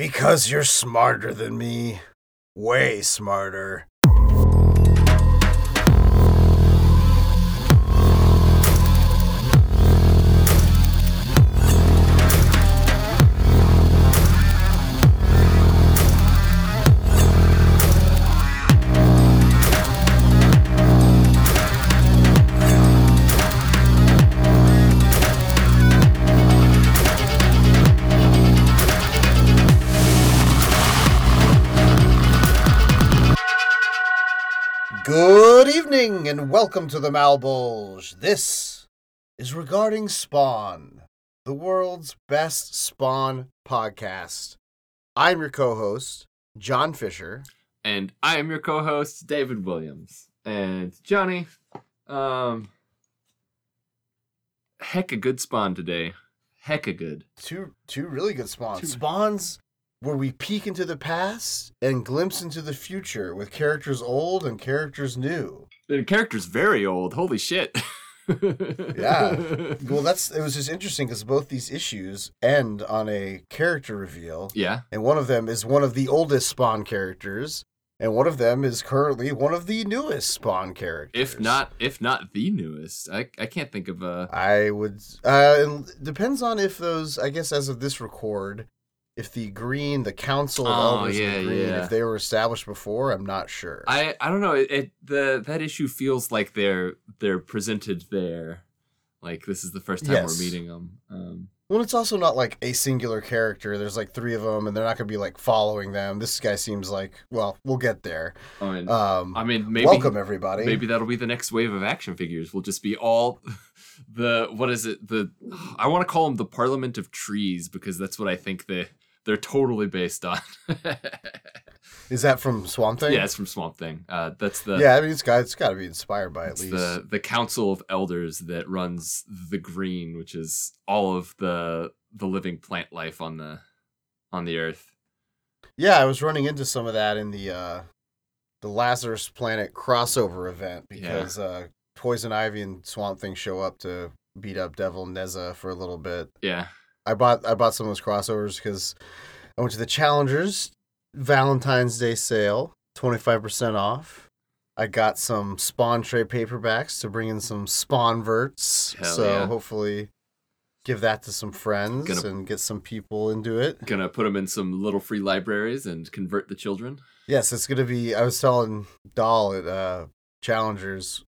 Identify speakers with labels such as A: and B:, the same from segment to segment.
A: Because you're smarter than me. Way smarter. Good evening and welcome to the Malbulge. This is regarding Spawn, the world's best Spawn podcast. I'm your co host, John Fisher.
B: and I am your co-host David Williams. And Johnny, um, heck a good spawn today. Heck a good.
A: Two two really good spawns.
B: Two-
A: Spawns where we peek into the past and glimpse into the future with characters old and characters new.
B: The character's very old. Holy shit.
A: Yeah. Well, that's it was just interesting because both these issues end on a character reveal.
B: yeah.
A: and one of them is one of the oldest Spawn characters, and one of them is currently one of the newest Spawn characters.
B: If not, if not the newest, I I can't think of a.
A: I would. Uh, depends on if those. I guess as of this record, if the Green, the Council of
B: Oh,
A: Elders
B: yeah,
A: Green,
B: yeah.
A: if they were established before, I'm not sure.
B: I I don't know. It, it the that issue feels like they're they're presented there, like this is the first time
A: Yes.
B: we're meeting them. Um,
A: well, it's also not like a singular character. There's like three of them, and they're not going to be like following them. This guy seems like. Well, we'll get there.
B: I mean,
A: Um,
B: I mean, maybe
A: welcome everybody.
B: maybe that'll be the next wave of action figures. We'll just be all the what is it? The I want to call them the Parliament of Trees because that's what I think they they're totally based on.
A: Is that from Swamp Thing?
B: yeah, it's from Swamp Thing. Uh, that's the
A: yeah, I mean, it's got it's got to be inspired by at least.
B: the the Council of Elders that runs the Green, which is all of the the living plant life on the on the Earth.
A: Yeah, I was running into some of that in the uh the Lazarus Planet crossover event because uh Poison Ivy and Swamp Thing show up to beat up Devil Nezha for a little bit.
B: Yeah,
A: I bought I bought some of those crossovers because I went to the Challengers Valentine's Day sale, twenty five percent off. I got some Spawn trade paperbacks to bring in some Spawn verts,
B: Hell
A: so
B: yeah.
A: hopefully give that to some friends
B: Gonna-
A: and get some people into it.
B: gonna put them in some little free libraries and convert the children.
A: Yes, it's gonna be. I was telling Doll at uh, Challengers,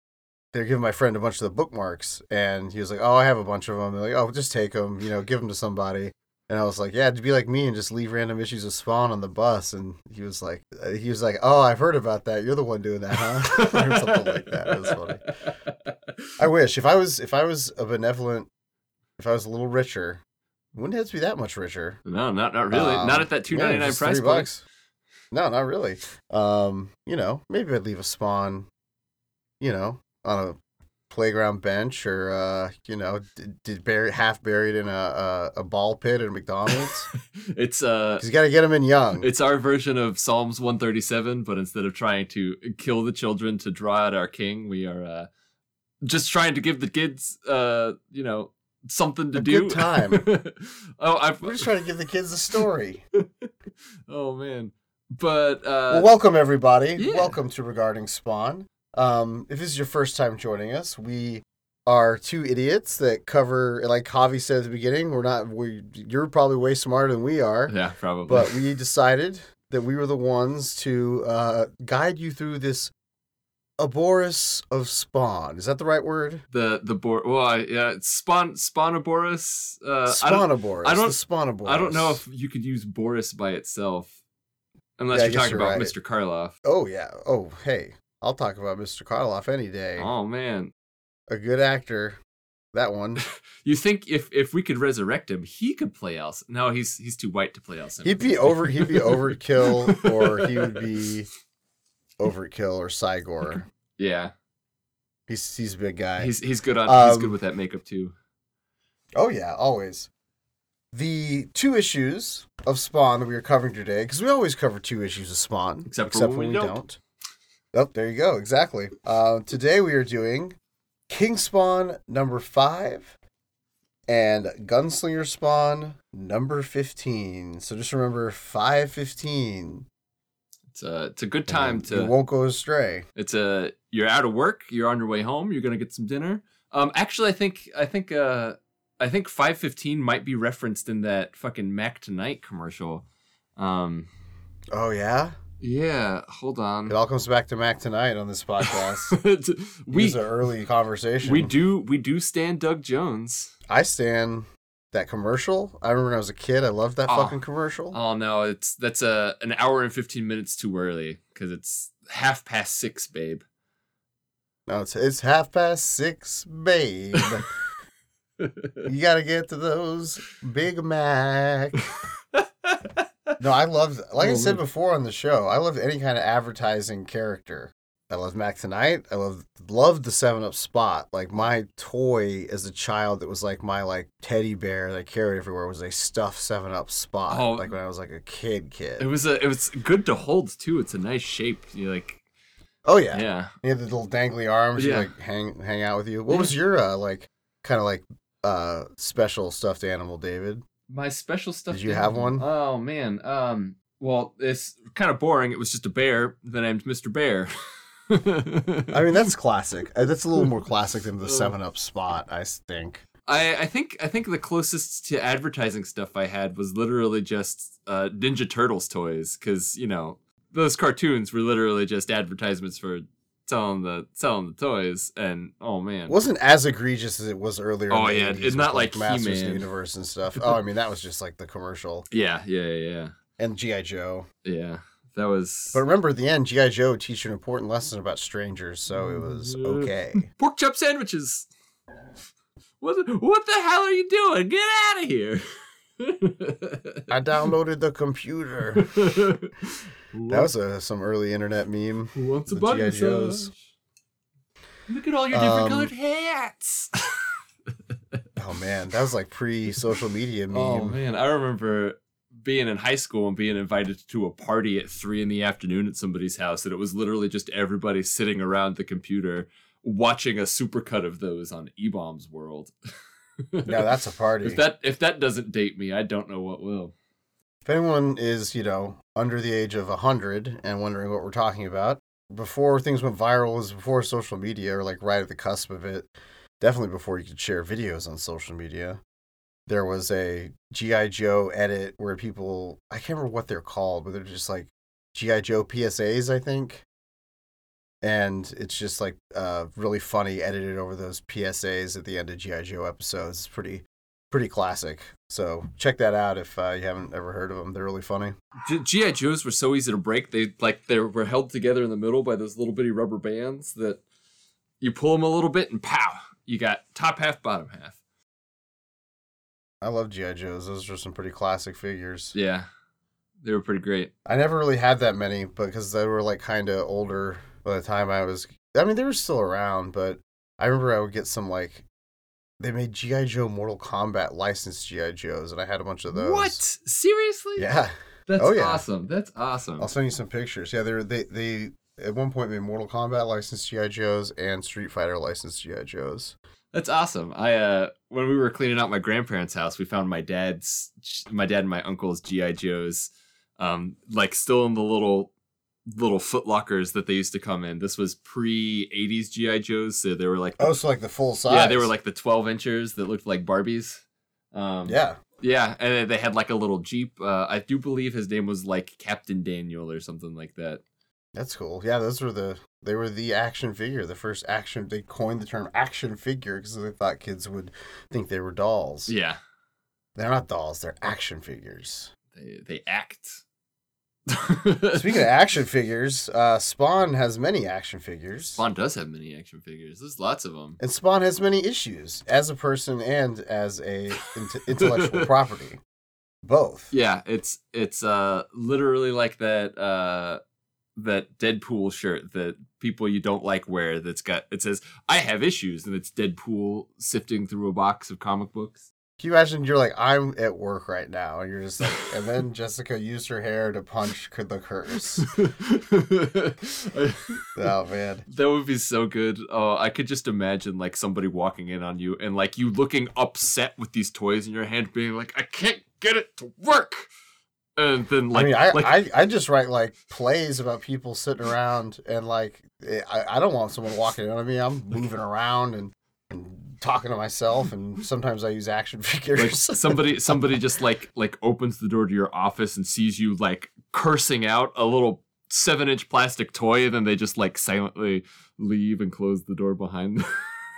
A: they're giving my friend a bunch of the bookmarks, and he was like, "Oh, I have a bunch of them." They're like, "Oh, just take them, you know, give them to somebody." And I was like, "Yeah, to be like me and just leave random issues of Spawn on the bus." And he was like, uh, "He was like, oh, I've heard about that. You're the one doing that, huh?" or something like that. It was funny. I wish if I was if I was a benevolent, if I was a little richer, wouldn't have to be that much richer.
B: No, not not really. not
A: Um,
B: at that two ninety nine
A: yeah,
B: ninety nine
A: just
B: price
A: three
B: point.
A: bucks. No, not really. Um, you know, maybe I'd leave a spawn, you know, on a playground bench or uh, you know, did, did half buried in a, a a ball pit at McDonald's.
B: it's uh
A: you got to get them in young.
B: it's our version of Psalms 137, but instead of trying to kill the children to draw out our king, we are uh just trying to give the kids uh you know something to
A: A
B: do.
A: good time.
B: oh,
A: We're just trying to give the kids a story.
B: oh man. But uh
A: well, welcome everybody.
B: yeah.
A: Welcome to Regarding Spawn. Um, if this is your first time joining us, we are two idiots that cover, like Javi said at the beginning, we're not. We you're probably way smarter than we are.
B: yeah, probably.
A: but we decided that we were the ones to uh, guide you through this Aboris of Spawn. Is that the right word?
B: the the bor well I, yeah it's spawn spawnoborus uh I don't. I don't-. I don't know if you could use Boris by itself unless
A: Yeah,
B: you're talking
A: you're
B: about
A: right.
B: Mr. Karloff.
A: Oh yeah. Oh hey, I'll talk about Mr. Karloff any day.
B: Oh man.
A: A good actor. That one.
B: You think if if we could resurrect him, he could play Elsa? No, he's he's too white to play Elsa.
A: He'd be over. He'd be overkill, or he would be overkill or Cygor.
B: yeah,
A: He's he's a big guy.
B: he's he's good on he's
A: Um,
B: good with that makeup too.
A: Oh yeah, always. The two issues of Spawn that we are covering today, because we always cover two issues of Spawn,
B: Except for when we don't.
A: Oh, there you go. Exactly. Uh, today we are doing King Spawn number five, and Gunslinger Spawn number 15. So just remember 515.
B: It's a it's a good time
A: and
B: to.
A: You won't go astray.
B: It's a you're out of work. You're on your way home. You're gonna get some dinner. Um, actually, I think I think uh I think five fifteen might be referenced in that fucking Mac Tonight commercial. Um,
A: Oh, yeah?
B: Yeah. Hold on.
A: It all comes back to Mac tonight on this podcast. it
B: we
A: was an early conversation.
B: we do we do stand Doug Jones.
A: I stand that commercial. I remember when I was a kid, I loved that
B: Oh.
A: fucking commercial.
B: Oh no, it's that's a an hour and fifteen minutes too early because it's half past six, babe.
A: No, it's, it's half past six, babe. you got to get to those Big Mac. No, I love, like I said before on the show, I love any kind of advertising character. I love Mac Tonight. I love loved the Seven Up spot. Like my toy as a child, that was like my like teddy bear that I carried everywhere was a stuffed Seven Up spot.
B: Oh.
A: like when I was like a kid, kid.
B: It was a it was good to hold too. It's a nice shape. You like
A: oh yeah,
B: yeah.
A: You had the little dangly arms.
B: Yeah.
A: like hang hang out with you. What
B: Yeah.
A: was your uh, like kind of like uh special stuffed animal, David?
B: My special stuff.
A: Did you have one?
B: Oh man. Um. Well, it's kind of boring. It was just a bear. The name's Mr. Bear.
A: I mean, that's classic. Uh, That's a little more classic than the. Seven Up spot, I think.
B: I, I think I think the closest to advertising stuff I had was literally just uh, Ninja Turtles toys because you know those cartoons were literally just advertisements for selling the selling the toys and oh man
A: It wasn't as egregious as it was earlier.
B: Oh,
A: in the
B: yeah, it's not
A: with,
B: like
A: Masters
B: He-Man.
A: Universe and stuff. Oh, I mean, that was just like the commercial
B: yeah yeah yeah
A: and GI Joe.
B: yeah yeah that was
A: But remember, at the end, GI Joe teach an important lesson about strangers, so it was okay.
B: pork chop sandwiches. What the, what the hell are you doing? Get out of here!
A: I downloaded the computer. That was a, some early internet meme.
B: Who wants a button.
A: Joes.
B: Look at all your different
A: Um,
B: colored hats.
A: Oh man, that was like pre-social media meme.
B: oh man, I remember being in high school and being invited to a party at three in the afternoon at somebody's house, and it was literally just everybody sitting around the computer watching a supercut of those on eBaum's World.
A: Now that's a party.
B: if that if that doesn't date me, I don't know what will.
A: If anyone is, you know, under the age of 100 and wondering what we're talking about, before things went viral was before social media or like right at the cusp of it, definitely before you could share videos on social media. There was a GI Joe edit where people I can't remember what they're called, but they're just like GI Joe PSAs, I think. And it's just like uh really funny edited over those PSAs at the end of GI Joe episodes. It's pretty pretty classic. So check that out if uh, you haven't ever heard of them. They're really funny.
B: GI Joes were so easy to break. They like they were held together in the middle by those little bitty rubber bands that you pull them a little bit and pow, you got top half, bottom half.
A: I love GI Joes. Those are some pretty classic figures.
B: Yeah, they were pretty great.
A: I never really had that many because they were like kind of older by the time I was. I mean, they were still around, but I remember I would get some like. They made GI Joe Mortal Kombat licensed GI Joes, and I had a bunch of those.
B: What? Seriously?
A: Yeah,
B: That's
A: Oh, yeah.
B: awesome. That's awesome.
A: I'll send you some pictures. Yeah, they were, they they at one point made Mortal Kombat licensed GI Joes and Street Fighter licensed GI Joes.
B: That's awesome. I uh when we were cleaning out my grandparents' house, we found my dad's my dad and my uncle's GI Joes um like still in the little little foot lockers that they used to come in. This was pre 80s GI Joes, so they were like
A: Oh, so like the full size.
B: Yeah, they were like the 12 inchers that looked like Barbies. Um
A: yeah.
B: Yeah, and they had like a little Jeep. Uh, I do believe his name was like Captain Daniel or something like that.
A: That's cool. Yeah, those were the they were the action figure, the first action. They coined the term action figure because they thought kids would think they were dolls.
B: Yeah,
A: They're not dolls. They're action figures.
B: they they act.
A: Speaking of action figures, uh, Spawn has many action figures,
B: Spawn does have many action figures. There's lots of them.
A: and Spawn has many issues as a person and as a int- intellectual property. Both.
B: Yeah, it's it's uh literally like that uh that Deadpool shirt that people you don't like wear that's got it says I have issues and it's Deadpool sifting through a box of comic books.
A: Can you imagine you're like, I'm at work right now, and you're just like, and then Jessica used her hair to punch the curse. oh man.
B: That would be so good. Oh, I could just imagine like somebody walking in on you and like you looking upset with these toys in your hand, being like, I can't get it to work. And then like
A: I mean, I,
B: like
A: I, I just write like plays about people sitting around and like eh, I, I don't want someone walking in on me. I'm moving around and, and talking to myself, and sometimes I use action figures.
B: like somebody somebody just like like opens the door to your office and sees you like cursing out a little seven inch plastic toy and then they just like silently leave and close the door behind them.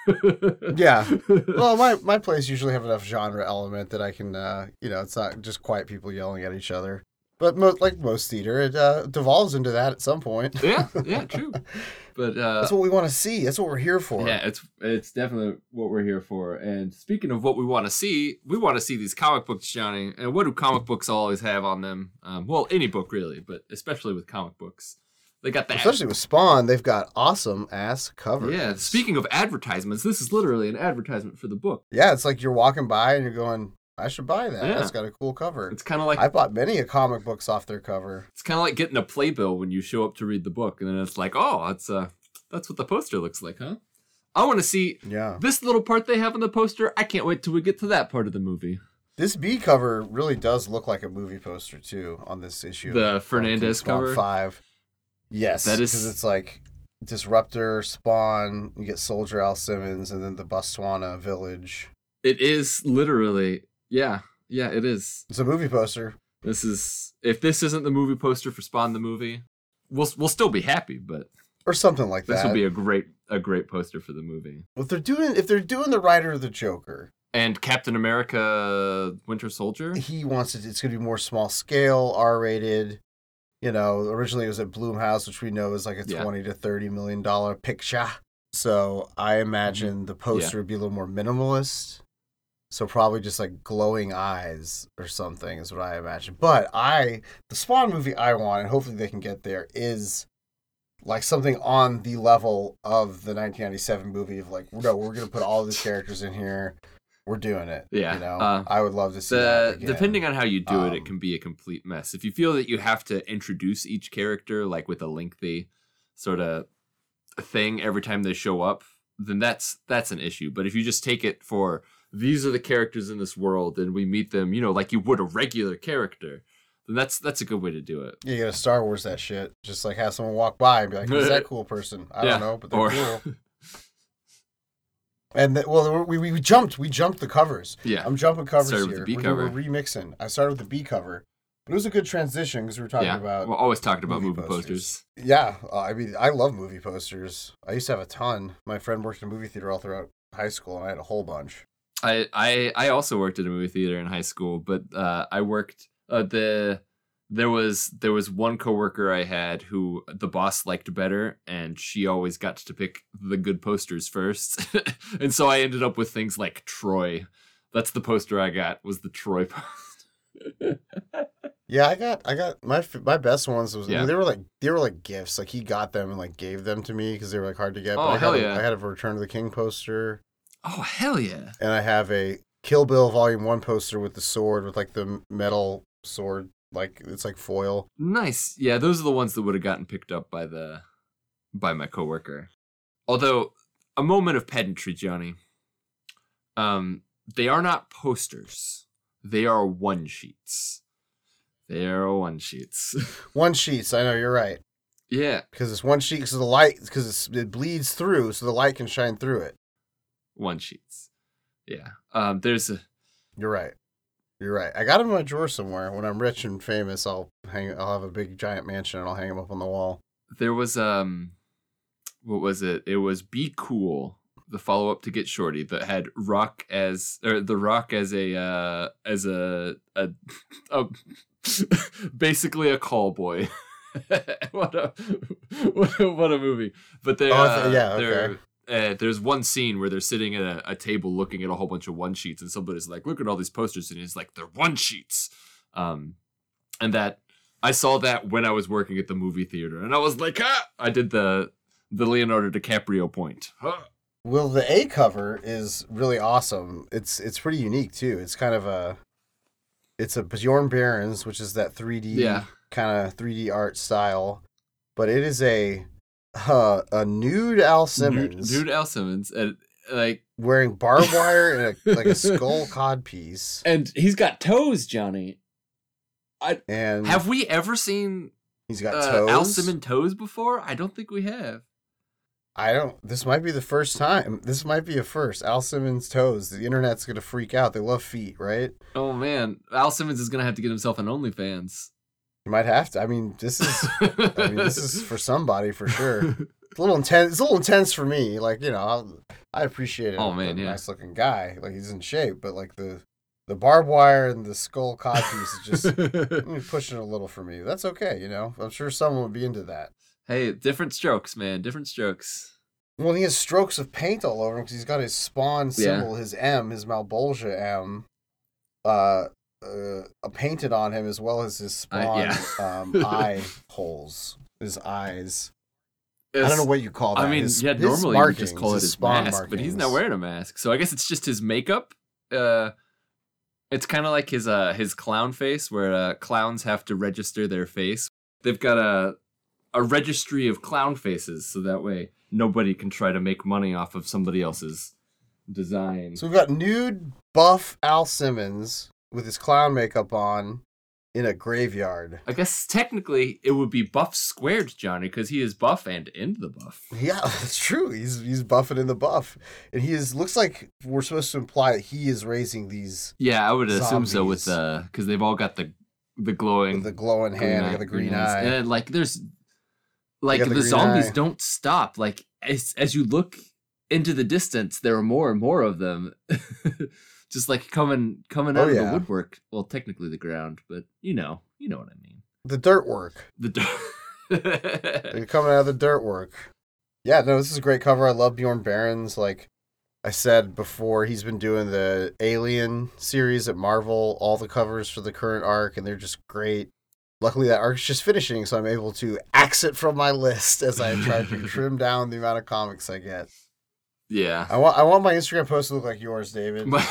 A: yeah. Well, my my plays usually have enough genre element that I can, uh, you know, it's not just quiet people yelling at each other. But mo- like most theater, it uh, devolves into that at some point.
B: yeah yeah true but uh
A: That's what we want to see. That's what we're here for.
B: Yeah, it's it's definitely what we're here for. And speaking of what we want to see, we want to see these comic books, Johnny. And what do comic books always have on them? Um, well, any book really, but especially with comic books, they got that.
A: Especially with Spawn, they've got awesome ass covers.
B: yeah. Speaking of advertisements, this is literally an advertisement for the book.
A: Yeah, it's like you're walking by and you're going, I should buy that.
B: Yeah.
A: That's got a cool cover.
B: It's kind of like
A: I bought many a comic books off their cover.
B: it's kind of like getting a playbill when you show up to read the book, and then it's like, oh, that's uh, that's what the poster looks like, huh? I want to see
A: Yeah.
B: this little part they have on the poster. I can't wait till we get to that part of the movie.
A: This B cover really does look like a movie poster too on this issue.
B: The Fernandez cover?
A: Five. Yes.
B: That is-
A: because it's like Disruptor, Spawn, you get Soldier Al Simmons, and then the Botswana village.
B: It is literally, yeah, yeah, it is.
A: It's a movie poster.
B: This is if this isn't the movie poster for Spawn the movie, we'll we'll still be happy, but
A: Or something like
B: this
A: that.
B: This would be a great a great poster for the movie.
A: if they're doing if they're doing the writer of the Joker,
B: And Captain America Winter Soldier?
A: he wants it it's gonna be more small scale, R rated. You know, originally it was at Blumhouse, which we know is like a
B: Yeah.
A: twenty to thirty million dollar picture. So I
B: Mm-hmm.
A: imagine the poster would be a little more minimalist. So probably just like glowing eyes or something is what I imagine. But I the Spawn movie I want, and hopefully they can get there, is like something on the level of the 1997 movie of like, no, we're gonna put all these characters in here. We're doing it.
B: Yeah,
A: You know,
B: uh,
A: I would love to see
B: The depending on how you do it, it
A: Um,
B: can be a complete mess. If you feel that you have to introduce each character like with a lengthy sort of thing every time they show up, then that's that's an issue. But if you just take it for these are the characters in this world and we meet them, you know, like you would a regular character, then that's that's a good way to do it.
A: Yeah, you gotta Star Wars that shit. Just like have someone walk by and be like, "Who's that cool person?" I
B: Yeah,
A: don't know, but they're
B: or-
A: cool. And the, well, we, we we jumped we jumped the covers.
B: yeah.
A: I'm jumping covers
B: Started with
A: here.
B: the B
A: we're,
B: cover.
A: we're remixing. I started with the B cover, but it was a good transition because we were talking
B: yeah.
A: about.
B: We're always talking about
A: movie
B: movie
A: posters.
B: posters.
A: yeah, uh, I mean, I love movie posters. I used to have a ton. My friend worked in a movie theater all throughout high school, and I had a whole bunch.
B: I I I also worked at a movie theater in high school, but uh, I worked uh, the there was there was one coworker I had who the boss liked better, and she always got to pick the good posters first, and so I ended up with things like Troy. That's the poster I got was the Troy poster.
A: Yeah, I got I got my my best ones was
B: Yeah.
A: they were like they were like gifts. Like he got them and like gave them to me because they were like hard to get.
B: Oh,
A: I
B: hell
A: had
B: yeah.
A: I had a Return of the King poster.
B: Oh hell yeah!
A: and I have a Kill Bill Volume One poster with the sword with like the metal sword, like it's like foil.
B: Nice. Yeah, those are the ones that would have gotten picked up by the by my coworker. Although a moment of pedantry, Johnny. Um, they are not posters. They are one sheets. They are one sheets.
A: One sheets. I know you're right
B: yeah,
A: because it's one sheet because the light because it bleeds through, so the light can shine through it.
B: One sheets. Yeah. Um, there's a
A: You're right. You're right. I got them in my drawer somewhere. When I'm rich and famous, I'll hang. I'll have a big giant mansion and I'll hang them up on the wall.
B: there was um what was it it was be cool the follow-up to get shorty that had rock as or the rock as a uh as a a, a basically a call boy what a what a, what a movie but there
A: Oh,
B: uh,
A: yeah, okay.
B: Uh, there's one scene where they're sitting at a, a table looking at a whole bunch of one sheets and somebody's like look at all these posters and he's like they're one sheets um and that I saw that when I was working at the movie theater, and I was like, ah! I did the the Leonardo DiCaprio point. Huh.
A: Well, the A cover is really awesome. It's it's pretty unique too. It's kind of a it's a Bjorn Barends, which is that 3D
B: Yeah.
A: kind of 3D art style, but it is a uh, a nude Al Simmons
B: nude Al Simmons, and like,
A: wearing barbed wire and a, like a skull cod piece.
C: And he's got toes, Johnny.
A: And
B: have we ever seen
A: he's got
B: uh,
A: toes.
B: Al Simmons toes before? I don't think we have.
A: I don't. This might be the first time. This might be a first. Al Simmons toes. The internet's gonna freak out. They love feet, right?
B: Oh man, Al Simmons is gonna have to get himself an OnlyFans.
A: Might have to. I mean, this is. I mean, this is for somebody for sure. It's a little intense. It's a little intense for me. Like you know, I'll, I appreciate it.
B: Oh, man, yeah.
A: nice looking guy. Like he's in shape, but like the the barbed wire and the skull cod piece is just mm, pushing a little for me. That's okay. You know, I'm sure someone would be into that.
B: hey, different strokes, man. Different strokes.
A: Well, he has strokes of paint all over him because he's got his spawn
B: Yeah.
A: symbol, his M, his Malebolgia M, uh, uh, painted on him as well as his spawn
B: yeah.
A: um, eye holes, his eyes. I don't know what you call that.
B: I mean,
A: His-
B: yeah,
A: his
B: normally you just
A: markings,
B: call it his
A: spawn
B: mask, but he's not wearing a mask. So I guess it's just his makeup. Uh, it's kind of like his uh his clown face, where uh, clowns have to register their face. They've got a a registry of clown faces, so that way nobody can try to make money off of somebody else's design.
A: So we've got nude buff Al Simmons with his clown makeup on in a graveyard.
B: I guess technically it would be buff squared, Johnny, because he is buff and in the buff.
A: Yeah, that's true. He's he's buffing in the buff, and he is looks like we're supposed to imply that he is raising these
B: Yeah, I would assume so with
A: Zombies.
B: uh because they've all got the the glowing
A: with the glowing hand,
B: eye-
A: the green
B: eyes.
A: eye.
B: and like there's like the,
A: the
B: zombies
A: eye.
B: don't stop. Like as as you look into the distance, there are more and more of them. Just like coming coming
A: Oh,
B: out of the woodwork. Well, technically the ground, but you know, you know what I mean.
A: The dirt work.
B: The dirt.
A: They're coming out of the dirt work. Yeah, no, this is a great cover. I love Bjorn Barends. Like I said before, he's been doing the Alien series at Marvel, all the covers for the current arc, and they're just great. Luckily, that arc's just finishing, so I'm able to axe it from my list as I try to trim down the amount of comics I get.
B: Yeah.
A: I want I want my Instagram post to look like yours, David.
B: My,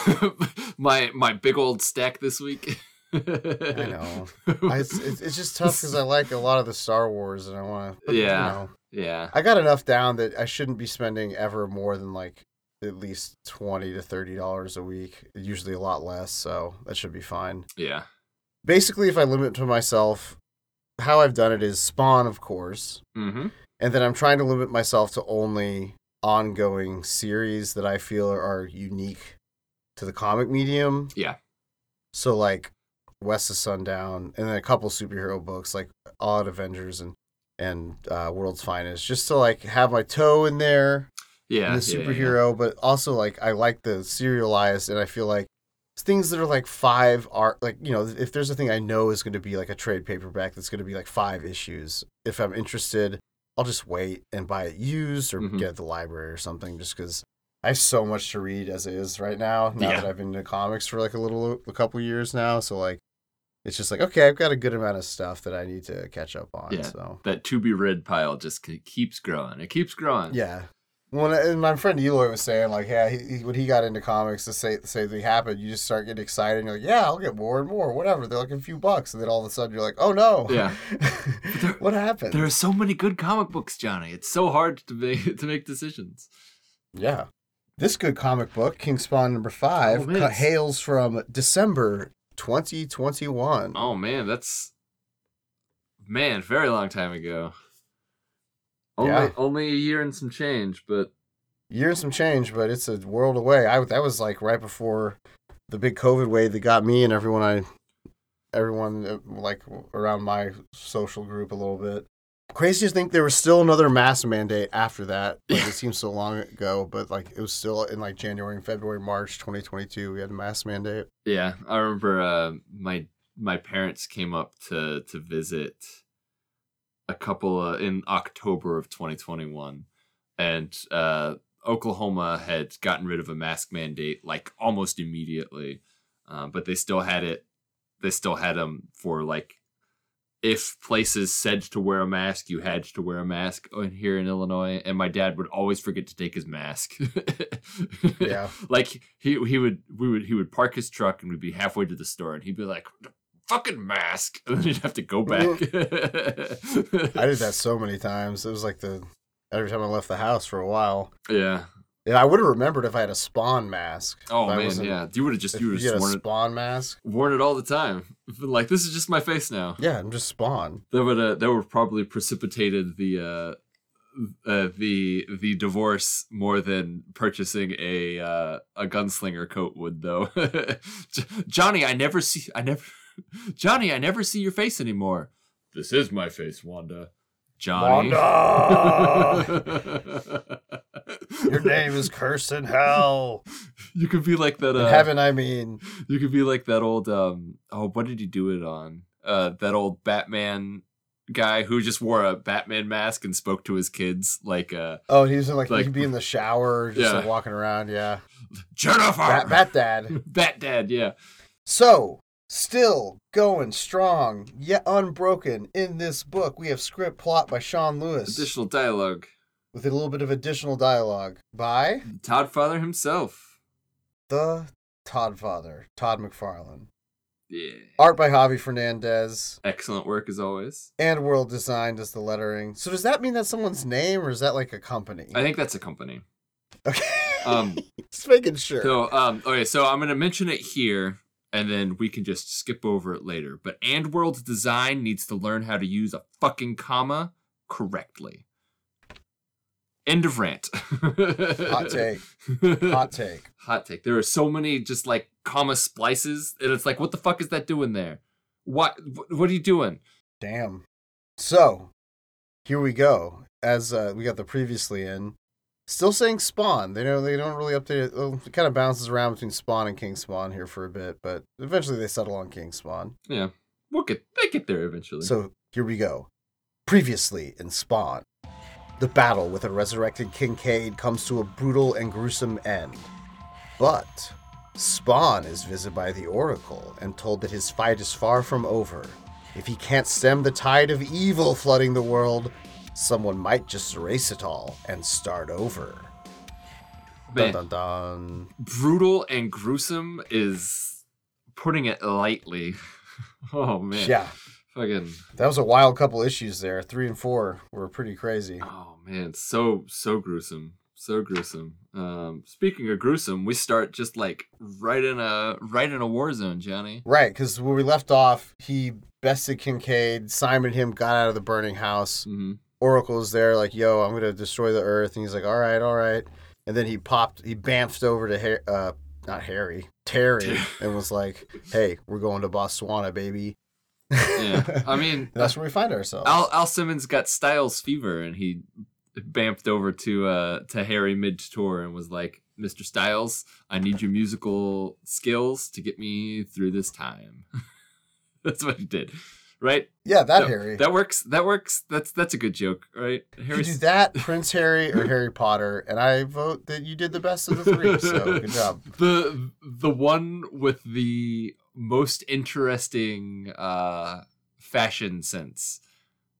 B: my my big old stack this week. I
A: know. I, it's, it's it's just tough because I like a lot of the Star Wars, and I want to.
B: Yeah.
A: You know,
B: yeah.
A: I got enough down that I shouldn't be spending ever more than like at least twenty to thirty dollars a week. Usually a lot less, so that should be fine.
B: Yeah.
A: Basically, if I limit to myself, how I've done it is Spawn, of course,
B: Mm-hmm.
A: and then I'm trying to limit myself to only ongoing series that I feel are unique to the comic medium.
B: Yeah.
A: So like West of Sundown, and then a couple superhero books like Odd Avengers and and uh, World's Finest, just to like have my toe in there
B: Yeah.
A: in the
B: yeah, yeah, yeah.
A: superhero, but also like I like the serialized, and I feel like things that are like five are like you know if there's a thing I know is going to be like a trade paperback that's going to be like five issues. If I'm interested, I'll just wait and buy it used or
B: Mhm.
A: get it at the library or something, just because. I have so much to read as it is right now. Now
B: Yeah.
A: that I've been into comics for like a little, a couple years now, so like, it's just like okay, I've got a good amount of stuff that I need to catch up on.
B: Yeah.
A: So
B: That to be read pile just keeps growing. It keeps growing.
A: Yeah. When and my friend Eloy was saying like, yeah, he, he, when he got into comics, to say the same thing happened. You just start getting excited. and You're like, yeah, I'll get more and more, whatever. They're like a few bucks, and then all of a sudden you're like, oh no,
B: Yeah. there-
A: what happened?
B: There are so many good comic books, Johnny. It's so hard to make to make decisions.
A: Yeah, this good comic book, King Spawn number five,
B: Oh, man,
A: hails from December 2021.
B: Oh man, that's man, very long time ago. Only
A: Yeah.
B: only a year and some change, but
A: Year and some change, but it's a world away. I that was like right before the big COVID wave that got me and everyone I, everyone uh, like around my social group a little bit. Crazy to think there was still another mask mandate after that. Like it seems so long ago, but like it was still in like January and February, March 2022. We had a mask mandate.
B: yeah, I remember uh, my my parents came up to to visit a couple uh, in October of 2021, and uh, Oklahoma had gotten rid of a mask mandate like almost immediately, uh, but they still had it. They still had them for like if places said to wear a mask, you had to wear a mask in here in Illinois, and my dad would always forget to take his mask.
A: Yeah.
B: like he he would we would he would park his truck and we'd be halfway to the store and he'd be like, "Fucking mask," and then you'd have to go back.
A: I did that so many times. It was like the every time I left the house for a while.
B: Yeah.
A: Yeah, I would have remembered if I had a spawn mask.
B: Oh man, yeah. You would have just you
A: you
B: would have
A: a
B: worn it
A: spawn mask,
B: worn it all the time. Like this is just my face now.
A: yeah, I'm just spawn.
B: that would uh, that would probably precipitated the uh, uh, the the divorce more than purchasing a uh, a gunslinger coat would though. Johnny, I never see I never Johnny, I never see your face anymore. This is my face, Wanda. Johnny. Wanda!
A: Your name is cursed in hell.
B: You could be like that.
A: In
B: Uh,
A: heaven, I mean.
B: You could be like that old um oh what did he do it on? Uh that old Batman guy who just wore a Batman mask and spoke to his kids like uh
A: Oh, he was in like,
B: Like-
A: he'd be in the shower, just like walking around. Yeah,
B: Jennifer
A: Bat, Bat Dad.
B: Bat Dad, yeah.
A: So, still going strong, yet unbroken in this book. We have script plot by Sean Lewis
B: Additional dialogue.
A: with a little bit of additional dialogue by
B: Toddfather himself.
A: the Toddfather, Todd McFarlane.
B: Yeah.
A: Art by Javi Fernandez
B: Excellent work as always.
A: and AndWorld Design does the lettering. So does that mean that's someone's name or is that like a company?
B: I think that's a company.
A: Okay.
B: Um
A: Just making sure.
B: So, um, okay, so I'm gonna mention it here, and then we can just skip over it later. But And World's design needs to learn how to use a fucking comma correctly. End of rant.
A: Hot take. Hot take.
B: Hot take. There are so many just like comma splices, and it's like, what the fuck is that doing there? What? What are you doing?
A: Damn. So, here we go. As uh, we got the previously in, still saying Spawn. They know they don't really update it. It kind of bounces around between Spawn and King Spawn here for a bit, but eventually they settle on King Spawn.
B: Yeah, we'll get they get there eventually.
A: So here we go. Previously in Spawn, the battle with a resurrected Kincaid comes to a brutal and gruesome end. But Spawn is visited by the Oracle and told that his fight is far from over. If he can't stem the tide of evil flooding the world, someone might just erase it all and start over. Dun dun dun.
B: brutal and gruesome is putting it lightly. oh man,
A: Yeah,
B: fucking.
A: that was a wild couple issues there. Three and four were pretty crazy.
B: Oh man, so so gruesome, so gruesome. Um, speaking of gruesome, we start just like right in a right in a war zone, Johnny.
A: Right, because where we left off, he bested Kincaid, Simon him got out of the burning house.
B: hmm
A: Oracle is there, like, yo, I'm gonna destroy the earth, and he's like, all right, all right. And then he popped, he bamfed over to Har- uh, not Harry, Terry, and was like, hey, we're going to Botswana, baby.
B: Yeah, I mean,
A: that's where we find ourselves.
B: Al Al Simmons got Styles fever, and he bamfed over to uh to Harry mid tour and was like, "Mr. Styles, I need your musical skills to get me through this time." That's what he did, right?
A: yeah, that
B: No,
A: Harry.
B: That works. That works. That's that's a good joke, right?
A: you do that, Prince Harry or Harry Potter, and I vote that you did the best of the three. So good job.
B: the the one with the most interesting uh fashion sense.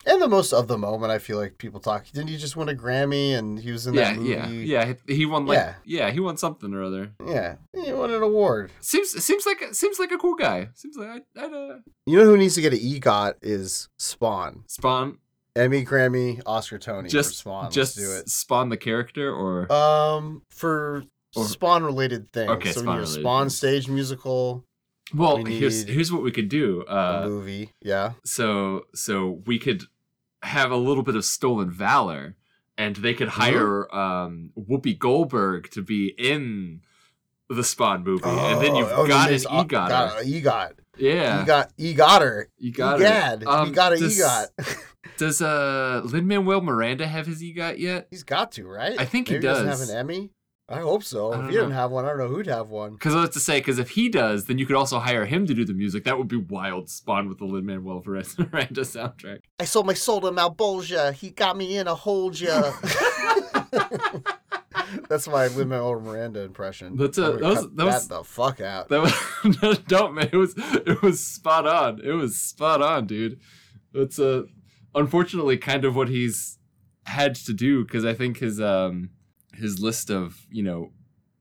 A: And the most of the moment, I feel like people talk. Didn't he just win a Grammy? And he was in
B: Yeah,
A: that movie.
B: yeah, yeah. He won like
A: Yeah.
B: yeah. he won something or other.
A: yeah. He won an award.
B: Seems seems like seems like a cool guy. Seems like I, uh,
A: You know who needs to get an EGOT is Spawn.
B: spawn
A: Emmy, Grammy, Oscar, Tony for
B: just
A: Spawn.
B: just
A: Let's do it.
B: spawn the character or
A: Um, for
B: Or-
A: Spawn related things.
B: Okay,
A: so we need a
B: Spawn-related
A: Spawn stage musical,
B: well
A: we
B: here's here's what we could do.
A: a
B: Uh,
A: movie. Yeah.
B: so so we could have a little bit of stolen valor and they could
A: Mm-hmm.
B: hire um whoopi goldberg to be in the spawn movie and then you've
A: Oh,
B: got an
A: it's- oh,
B: egot
A: got EGOT.
B: yeah
A: You got EGOTer.
B: you got
A: EGAD.
B: it Um,
A: you got an
B: does,
A: EGOT.
B: does uh lin manuel miranda have his egot yet
A: He's got to, right?
B: I think he
A: Maybe doesn't
B: does.
A: have an Emmy. I hope so.
B: I
A: If
B: don't
A: he didn't have one, I don't know who'd have one.
B: Because I was to say, because if he does, then you could also hire him to do the music. That would be wild. Spawn with the Lin Manuel Miranda soundtrack.
A: I sold my soul to Malebolgia. He got me in a hold ya. That's my Lin Manuel Miranda impression.
B: That's a-
A: I'm gonna
B: that was- that was-
A: the fuck out.
B: That was don't man. It was it was spot on. It was spot on, dude. That's a unfortunately kind of what he's had to do because I think his um his list of you know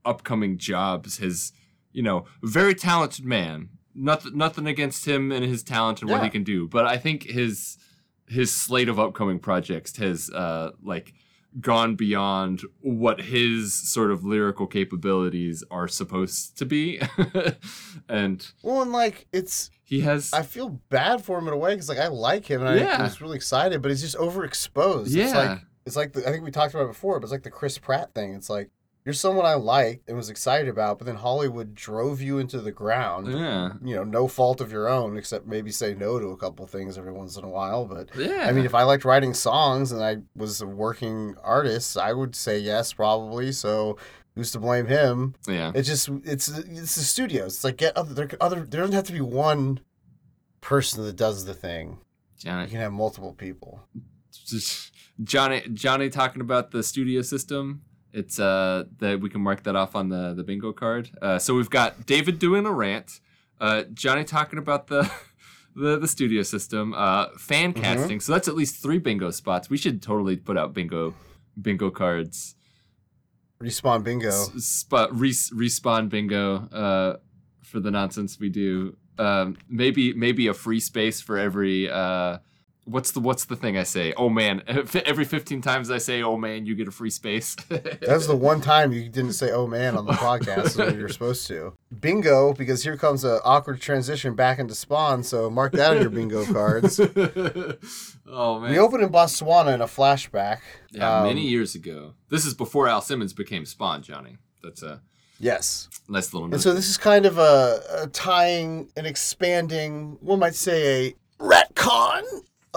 B: upcoming jobs, his you know very talented man. Nothing nothing against him and his talent and what he can do, but I think his his slate of upcoming projects has uh like gone beyond what his sort of lyrical capabilities are supposed to be and
A: Well, and like it's,
B: he has
A: I feel bad for him in a way because like I like him and I
B: Yeah.
A: was really excited, but he's just overexposed. It's
B: Yeah.
A: like it's like the, I think we talked about it before, but it's like the Chris Pratt thing. It's like you're someone I liked and was excited about, but then Hollywood drove you into the ground.
B: yeah
A: You know, no fault of your own, except maybe say no to a couple things every once in a while. But
B: yeah
A: I mean, if I liked writing songs and I was a working artist, I would say yes, probably. So who's to blame him?
B: yeah
A: It's just it's it's the studios. It's like get other there other there doesn't have to be one person that does the thing. You can have multiple people.
B: Johnny, Johnny talking about the studio system. It's uh that we can mark that off on the the bingo card. Uh, so we've got David doing a rant, uh, Johnny talking about the the the studio system, uh, fan
A: Mhm.
B: casting. So that's at least three bingo spots. We should totally put out bingo bingo cards.
A: Respawn bingo.
B: S- spot res- respawn bingo uh, for the nonsense we do. Um, maybe maybe a free space for every. Uh, what's the what's the thing I say? Oh man! Every fifteen times I say "oh man," you get a free space.
A: That's the one time you didn't say "oh man" on the podcast when you're supposed to. Bingo, because here comes an awkward transition back into Spawn. So mark that on your bingo cards.
B: oh man!
A: We open in Botswana in a flashback.
B: yeah,
A: Um,
B: many years ago. This is before Al Simmons became Spawn, Johnny. That's a
A: Yes.
B: nice little.
A: And so this is kind of a, a tying and expanding, one might say a retcon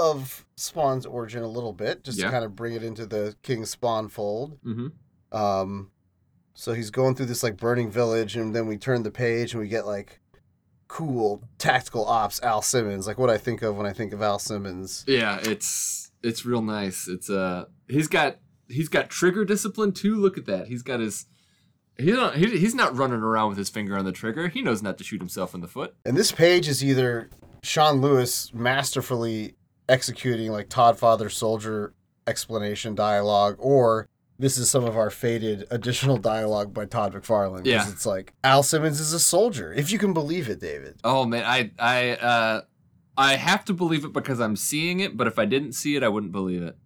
A: of Spawn's origin a little bit, just
B: Yeah.
A: to kind of bring it into the King Spawn fold.
B: Mhm.
A: Um, so he's going through this like burning village, and then we turn the page and we get like cool tactical ops Al Simmons, like what I think of when I think of Al Simmons.
B: Yeah, it's it's real nice. It's uh he's got he's got trigger discipline too. Look at that. He's got his he's not he, he's not running around with his finger on the trigger. He knows not to shoot himself in the foot.
A: And this page is either Sean Lewis masterfully executing like Toddfather Soldier explanation dialogue, or this is some of our faded additional dialogue by Todd McFarlane.
B: Yeah.
A: It's like Al Simmons is a soldier, if you can believe it, David.
B: Oh man, I I uh I have to believe it because I'm seeing it, but if I didn't see it, I wouldn't believe it.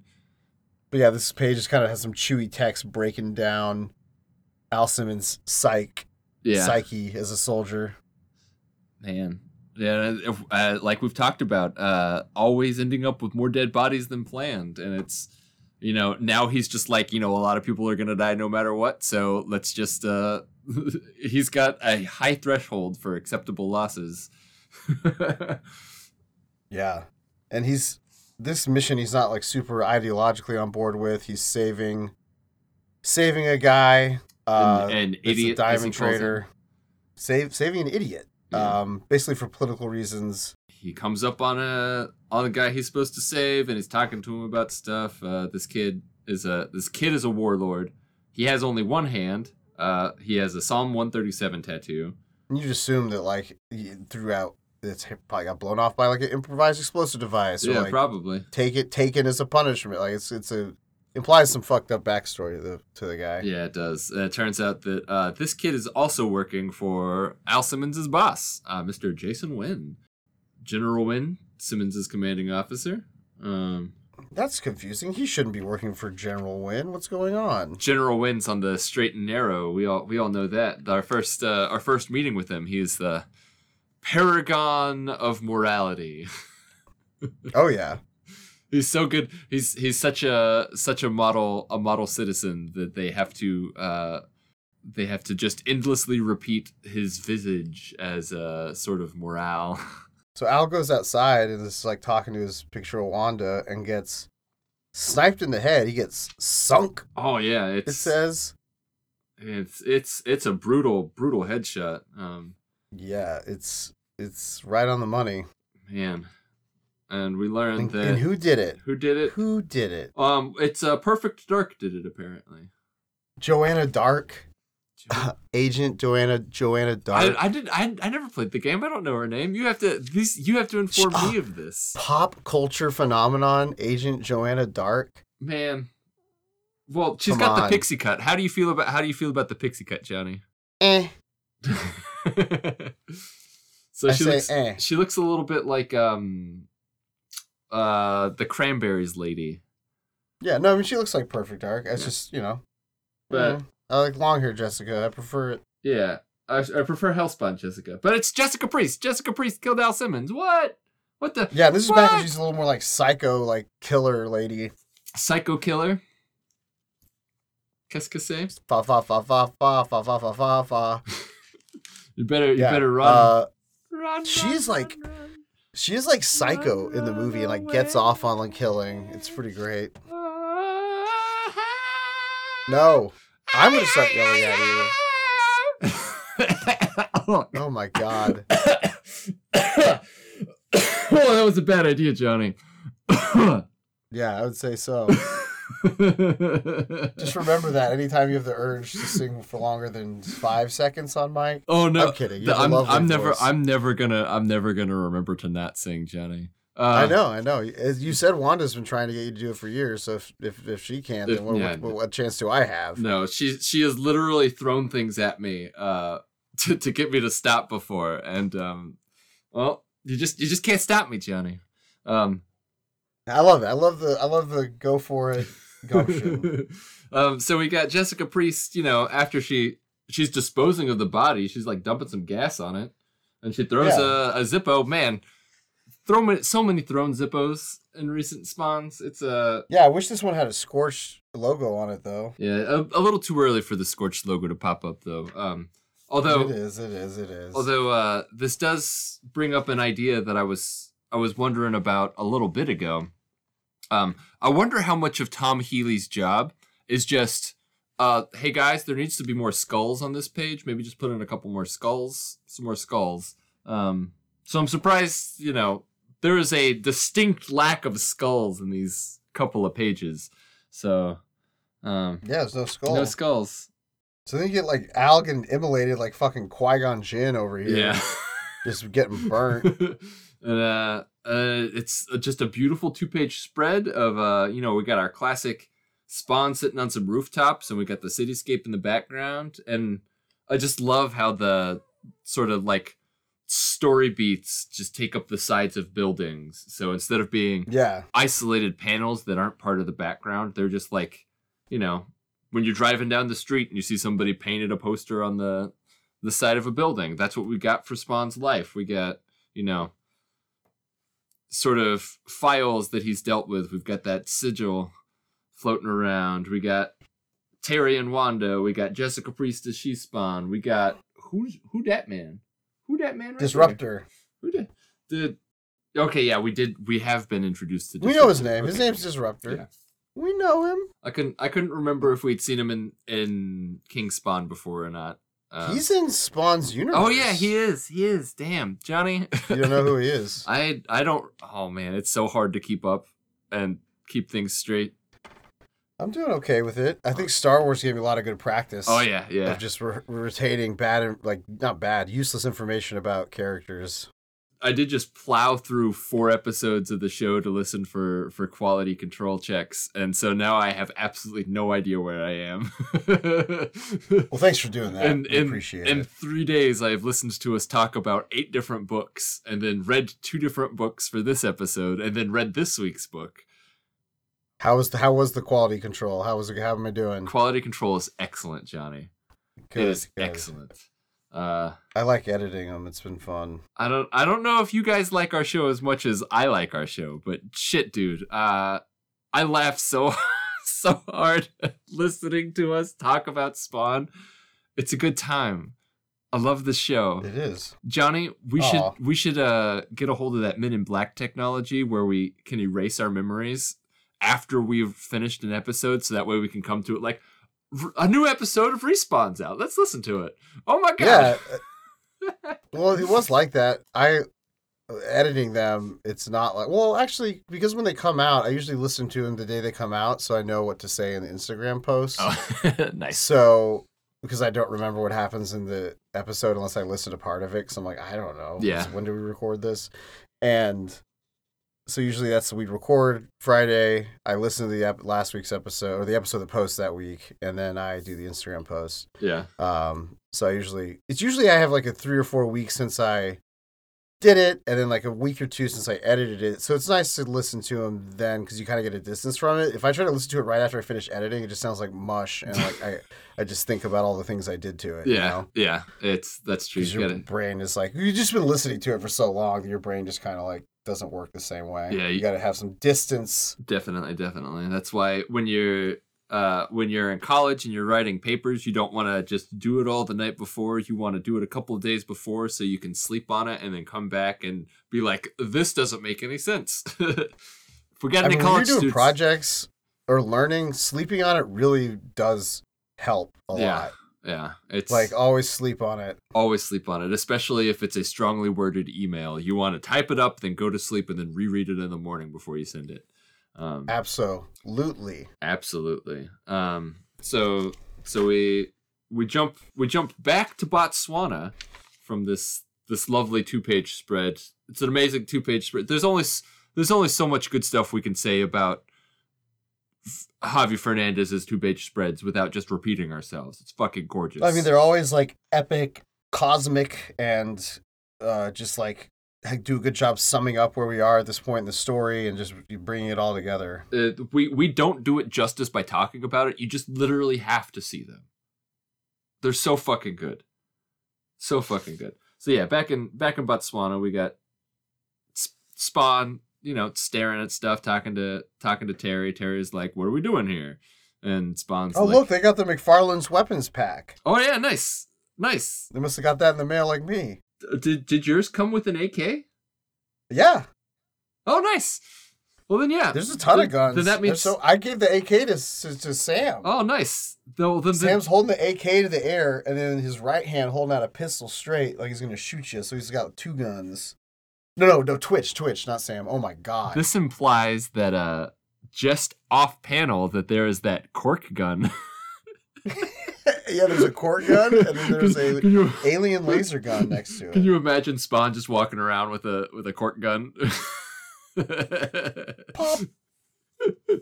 A: But yeah, this page just kind of has some chewy text breaking down Al Simmons' psych,
B: Yeah.
A: psyche as a soldier.
B: Man. Yeah, if, uh, like we've talked about, uh, always ending up with more dead bodies than planned, and it's, you know, now he's just like, you know, a lot of people are gonna die no matter what, so let's just, uh, he's got a high threshold for acceptable losses.
A: Yeah. And he's this mission he's not like super ideologically on board with. He's saving saving a guy uh
B: An- an idiot,
A: diamond trader. Save saving an idiot.
B: Yeah.
A: Um basically for political reasons.
B: he comes up on a on a guy he's supposed to save, and he's talking to him about stuff. Uh, this kid is a this kid is a warlord. He has only one hand. Uh, he has a Psalm 137 tattoo.
A: And you just assume that like throughout it's probably got blown off by like an improvised explosive device
B: yeah,
A: like
B: probably.
A: take it taken as a punishment. Like it's it's a implies some fucked up backstory to the to the guy.
B: Yeah, it does. And it turns out that uh, this kid is also working for Al Simmons' boss, uh, Mr. Jason Wynn. General Wynn, Simmons' commanding officer. Um,
A: That's confusing. He shouldn't be working for General Wynn. What's going on?
B: General Wynn's on the straight and narrow. We all we all know that. Our first uh, our first meeting with him, he's the paragon of morality.
A: Oh yeah.
B: He's so good. He's he's such a such a model a model citizen that they have to uh, they have to just endlessly repeat his visage as a sort of morale.
A: So Al goes outside and is like talking to his picture of Wanda and gets sniped in the head. He gets sunk.
B: Oh yeah,
A: It says,
B: it's it's it's a brutal brutal headshot. Um,
A: "Yeah, it's it's right on the money."
B: man, and we learned
A: And,
B: that
A: and who did it?
B: who did it.
A: Who did it?
B: Um, it's uh, Perfect Dark did it apparently.
A: Joanna Dark. Agent Joanna Joanna
B: I,
A: Dark.
B: I did. I, I never played the game. I don't know her name. You have to. These. You have to inform me of this,
A: Pop culture phenomenon, Agent Joanna Dark.
B: man. Well, she's
A: Come
B: got the pixie cut. How do you feel about? How do you feel about the pixie cut, Johnny?
A: Eh.
B: so
A: I
B: she looks.
A: eh.
B: She looks a little bit like um, uh, the Cranberries lady.
A: Yeah, no, I mean she looks like perfect dark. It's
B: Yeah.
A: just you know,
B: But-
A: but I like long hair Jessica. I prefer it.
B: Yeah, I, I prefer Hellspawn Jessica, but it's Jessica Priest. Jessica Priest killed Al Simmons. What? What the
A: Yeah, this is back when she's a little more like psycho, like killer lady.
B: psycho killer? Qu'est-ce que c'est?
A: Fa fa fa fa fa fa fa fa fa fa.
B: You better, you
A: Yeah,
B: better run.
A: Uh,
B: run
A: she's
B: run,
A: like-
B: run, run.
A: She is like psycho in the movie and like gets off on like killing. It's pretty great. No, I'm gonna start yelling at you.
B: oh,
A: Oh my god.
B: oh, that was a bad idea, Johnny.
A: Yeah, I would say so. Just remember that anytime you have the urge to sing for longer than five seconds on mic.
B: oh no,
A: I'm kidding. You
B: I'm, I'm never,
A: voice.
B: I'm never gonna, I'm never gonna remember to not sing, Johnny. Uh,
A: I know, I know. As you said, Wanda's been trying to get you to do it for years. So if if, if she can't,
B: If-
A: then what,
B: yeah.
A: what, what chance do I have?
B: No, she she has literally thrown things at me uh, to to get me to stop before, and um, well, you just you just can't stop me, Johnny. Um,
A: I love it. I love the I love the go for it gumption.
B: um, so we got Jessica Priest. You know, after she she's disposing of the body, she's like dumping some gas on it, and she throws
A: Yeah.
B: a, a Zippo. Man, throw many, so many thrown Zippos in recent spawns. It's a
A: yeah, I wish this one had a scorched logo on it though.
B: yeah, a, a little too early for the Scorched logo to pop up though. Um, although
A: it is, it is, it is.
B: Although uh, this does bring up an idea that I was I was wondering about a little bit ago. Um, I wonder how much of Tom Healy's job is just, uh, hey guys, there needs to be more skulls on this page. Maybe just put in a couple more skulls, some more skulls. Um, so I'm surprised, you know, there is a distinct lack of skulls in these couple of pages. So, um,
A: yeah, there's no skulls.
B: no skulls.
A: so then you get like Al getting immolated like fucking Qui Gon Jinn over here.
B: Yeah.
A: just getting burnt.
B: and uh, uh, it's just a beautiful two-page spread of uh, you know, we got our classic spawn sitting on some rooftops, and we got the cityscape in the background, and I just love how the sort of like story beats just take up the sides of buildings. So instead of being
A: Yeah,
B: isolated panels that aren't part of the background, they're just like, you know, when you're driving down the street and you see somebody painted a poster on the the side of a building. That's what we got for Spawn's life. We got, you know, sort of files that he's dealt with. We've got that sigil floating around. We got Terry and Wanda. We got Jessica Priest as she Spawn. We got who's who that man? Who that man? Right there?
A: Disruptor.
B: Who did the? Okay, yeah, we did. We have been introduced to.
A: We know his
B: Disruptor.
A: name. His name's Disruptor.
B: Yeah.
A: We know him.
B: I couldn't. I couldn't remember if we'd seen him in in King Spawn before or not. Uh,
A: He's in Spawn's universe.
B: Oh yeah, he is. He is. Damn, Johnny.
A: You don't know who he is.
B: I I don't. Oh man, it's so hard to keep up and keep things straight.
A: I'm doing okay with it. I think Star Wars gave me a lot of good practice.
B: Oh yeah, yeah.
A: Of just re- retaining bad, like not bad, useless information about characters.
B: I did just plow through four episodes of the show to listen for for quality control checks, and so now I have absolutely no idea where I am.
A: Well, thanks for doing that.
B: and
A: I
B: in,
A: appreciate
B: in
A: it.
B: three days i've listened to us talk about eight different books and then read two different books for this episode and then read this week's book
A: How was the how was the quality control? How was it? How am I doing?
B: quality control is excellent johnny
A: Good,
B: it is
A: good.
B: excellent uh
A: I like editing them. It's been fun.
B: i don't i don't know if you guys like our show as much as i like our show but shit dude uh i laugh so so hard listening to us talk about spawn it's a good time i love the show
A: It is.
B: Johnny, we
A: Aw.
B: should we should uh get a hold of that Men in Black technology where we can erase our memories after we've finished an episode, so that way we can come to it like "R- a new episode of Respawn's out. Let's listen to it. Oh my god!
A: uh, well, it was like that. I editing them. It's not like well, actually, because when they come out, I usually listen to them the day they come out, so I know what to say in the Instagram post.
B: Oh, nice.
A: So because I don't remember what happens in the episode unless I listen to part of it. Because I'm like, I don't know.
B: Yeah.
A: When do we record this? And so usually that's we record Friday. I listen to the ep- last week's episode or the episode that posts that week, and then I do the Instagram post.
B: Yeah.
A: Um, so I usually it's usually I have like a three or four weeks since I did it, and then like a week or two since I edited it. So it's nice to listen to them then because you kind of get a distance from it. If I try to listen to it right after I finish editing, it just sounds like mush, and like I I just think about all the things I did to it. you
B: Yeah.
A: know?
B: Yeah. It's that's true. You
A: your brain is like you've just been listening to it for so long your brain just kind of like doesn't work the same way.
B: Yeah,
A: you
B: you-
A: got to have some distance.
B: Definitely, definitely. That's why when you're uh, when you're in college and you're writing papers, you don't want to just do it all the night before. You want to do it a couple of days before so you can sleep on it and then come back and be like, "This doesn't make any sense." if we got
A: I
B: any
A: mean, when you're
B: college
A: doing
B: students,
A: projects or learning, sleeping on it really does help a
B: Yeah.
A: lot.
B: Yeah, it's
A: Like always sleep on it.
B: always sleep on it, especially if it's a strongly worded email. You want to type it up, then go to sleep, and then reread it in the morning before you send it. Um,
A: Absolutely.
B: Absolutely. Um, so so we we jump we jump back to Botswana from this this lovely two page spread. It's an amazing two page spread. There's only there's only so much good stuff we can say about Javi Fernandez's two page spreads without just repeating ourselves. It's fucking gorgeous.
A: I mean, they're always like epic, cosmic, and uh, just like do a good job summing up where we are at this point in the story and just bringing it all together.
B: uh, we we don't do it justice by talking about it. You just literally have to see them. They're so fucking good, so fucking good. So yeah, back in back in Botswana, we got Spawn, you know, staring at stuff, talking to talking to Terry. Terry's like, "What are we doing here?" And Spawn's
A: Oh,
B: like,
A: look, they got the McFarlane's weapons pack.
B: "Oh yeah, nice, nice.
A: They must have got that in the mail like me.
B: Did did yours come with an AK?
A: Yeah,
B: Oh, nice. Well then, yeah.
A: there's a ton
B: Then-
A: of guns.
B: Then that means
A: so I gave the AK to to, to Sam.
B: Oh, nice. Though then, then
A: Sam's holding the AK to the air, and then his right hand holding out a pistol straight, like he's gonna shoot you. So he's got two guns. No, no, no. Twitch, Twitch, not Sam. Oh my god.
B: This implies that uh just off panel that there is that cork gun.
A: yeah, there's a cork gun, and then there's a
B: you
A: alien laser gun next to it.
B: can you imagine Spawn just walking around with a with a cork gun?
A: Pop.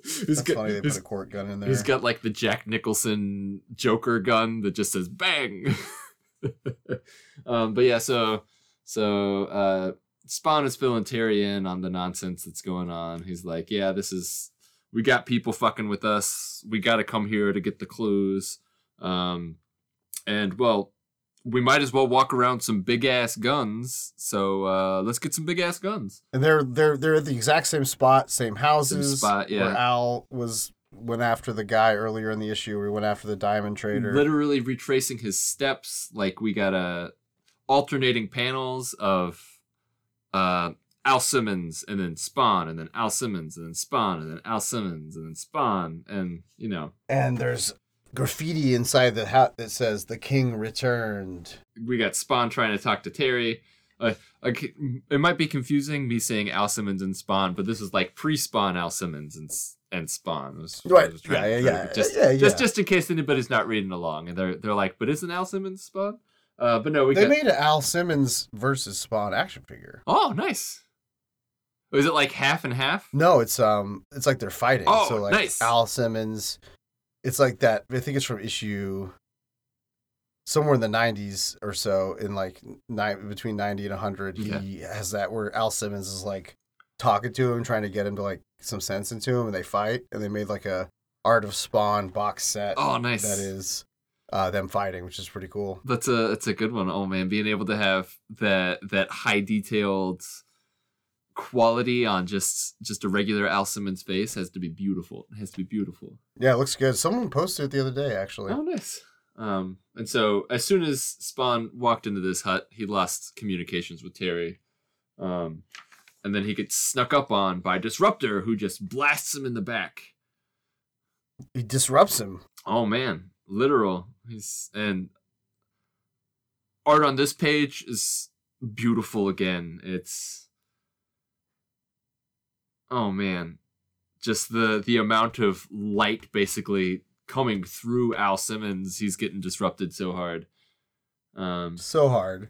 B: He's
A: That's
B: got,
A: funny. They put a cork gun in there.
B: he's got like the Jack Nicholson Joker gun that just says bang. um, but yeah, so so uh, Spawn is filling Terry in on the nonsense that's going on. He's like, yeah, this is we got people fucking with us. We got to come here to get the clues. Um, and well, we might as well walk around some big ass guns. So uh, let's get some big ass guns.
A: and they're they're they're at the exact same spot, same houses.
B: spot, yeah.
A: Where Al was went after the guy earlier in the issue. We went after the diamond trader.
B: literally retracing his steps like we got a alternating panels of uh al simmons and then spawn and then al simmons and then spawn and then al simmons and then spawn and you know
A: and there's graffiti inside the hat that says "The King returned."
B: we got spawn trying to talk to terry uh, like, it might be confusing me saying al simmons and spawn but this is like pre-spawn al simmons and and spawn was-
A: Right. Yeah, yeah, yeah,
B: just,
A: yeah, yeah.
B: just just in case anybody's not reading along and they're they're like but isn't al simmons spawn uh but no we
A: They
B: got,
A: made an Al Simmons versus Spawn action figure.
B: Oh, nice. Is it like half and half?
A: No, it's um, it's like they're fighting.
B: Oh,
A: so like
B: nice.
A: Al Simmons, it's like that. I think it's from issue somewhere in the '90s or so. In like nine between '90 and 100,
B: Yeah.
A: he has that where Al Simmons is like talking to him, trying to get him to like some sense into him, and they fight. And they made like a Art of Spawn box set.
B: Oh, nice.
A: That is uh, them fighting, which is pretty cool.
B: That's a that's a good one. Oh man, being able to have that that high detailed quality on just just a regular Al Simmons face has to be beautiful. It has to be beautiful.
A: Yeah, it looks good. Someone posted it the other day, actually.
B: Oh, nice. Um, and so as soon as Spawn walked into this hut, he lost communications with Terry. Um, and then he gets snuck up on by Disruptor, who just blasts him in the back.
A: He disrupts him.
B: Oh man, literal. He's and art on this page is beautiful again. It's oh man, just the the amount of light basically coming through Al Simmons. He's getting disrupted so hard. Um,
A: So hard.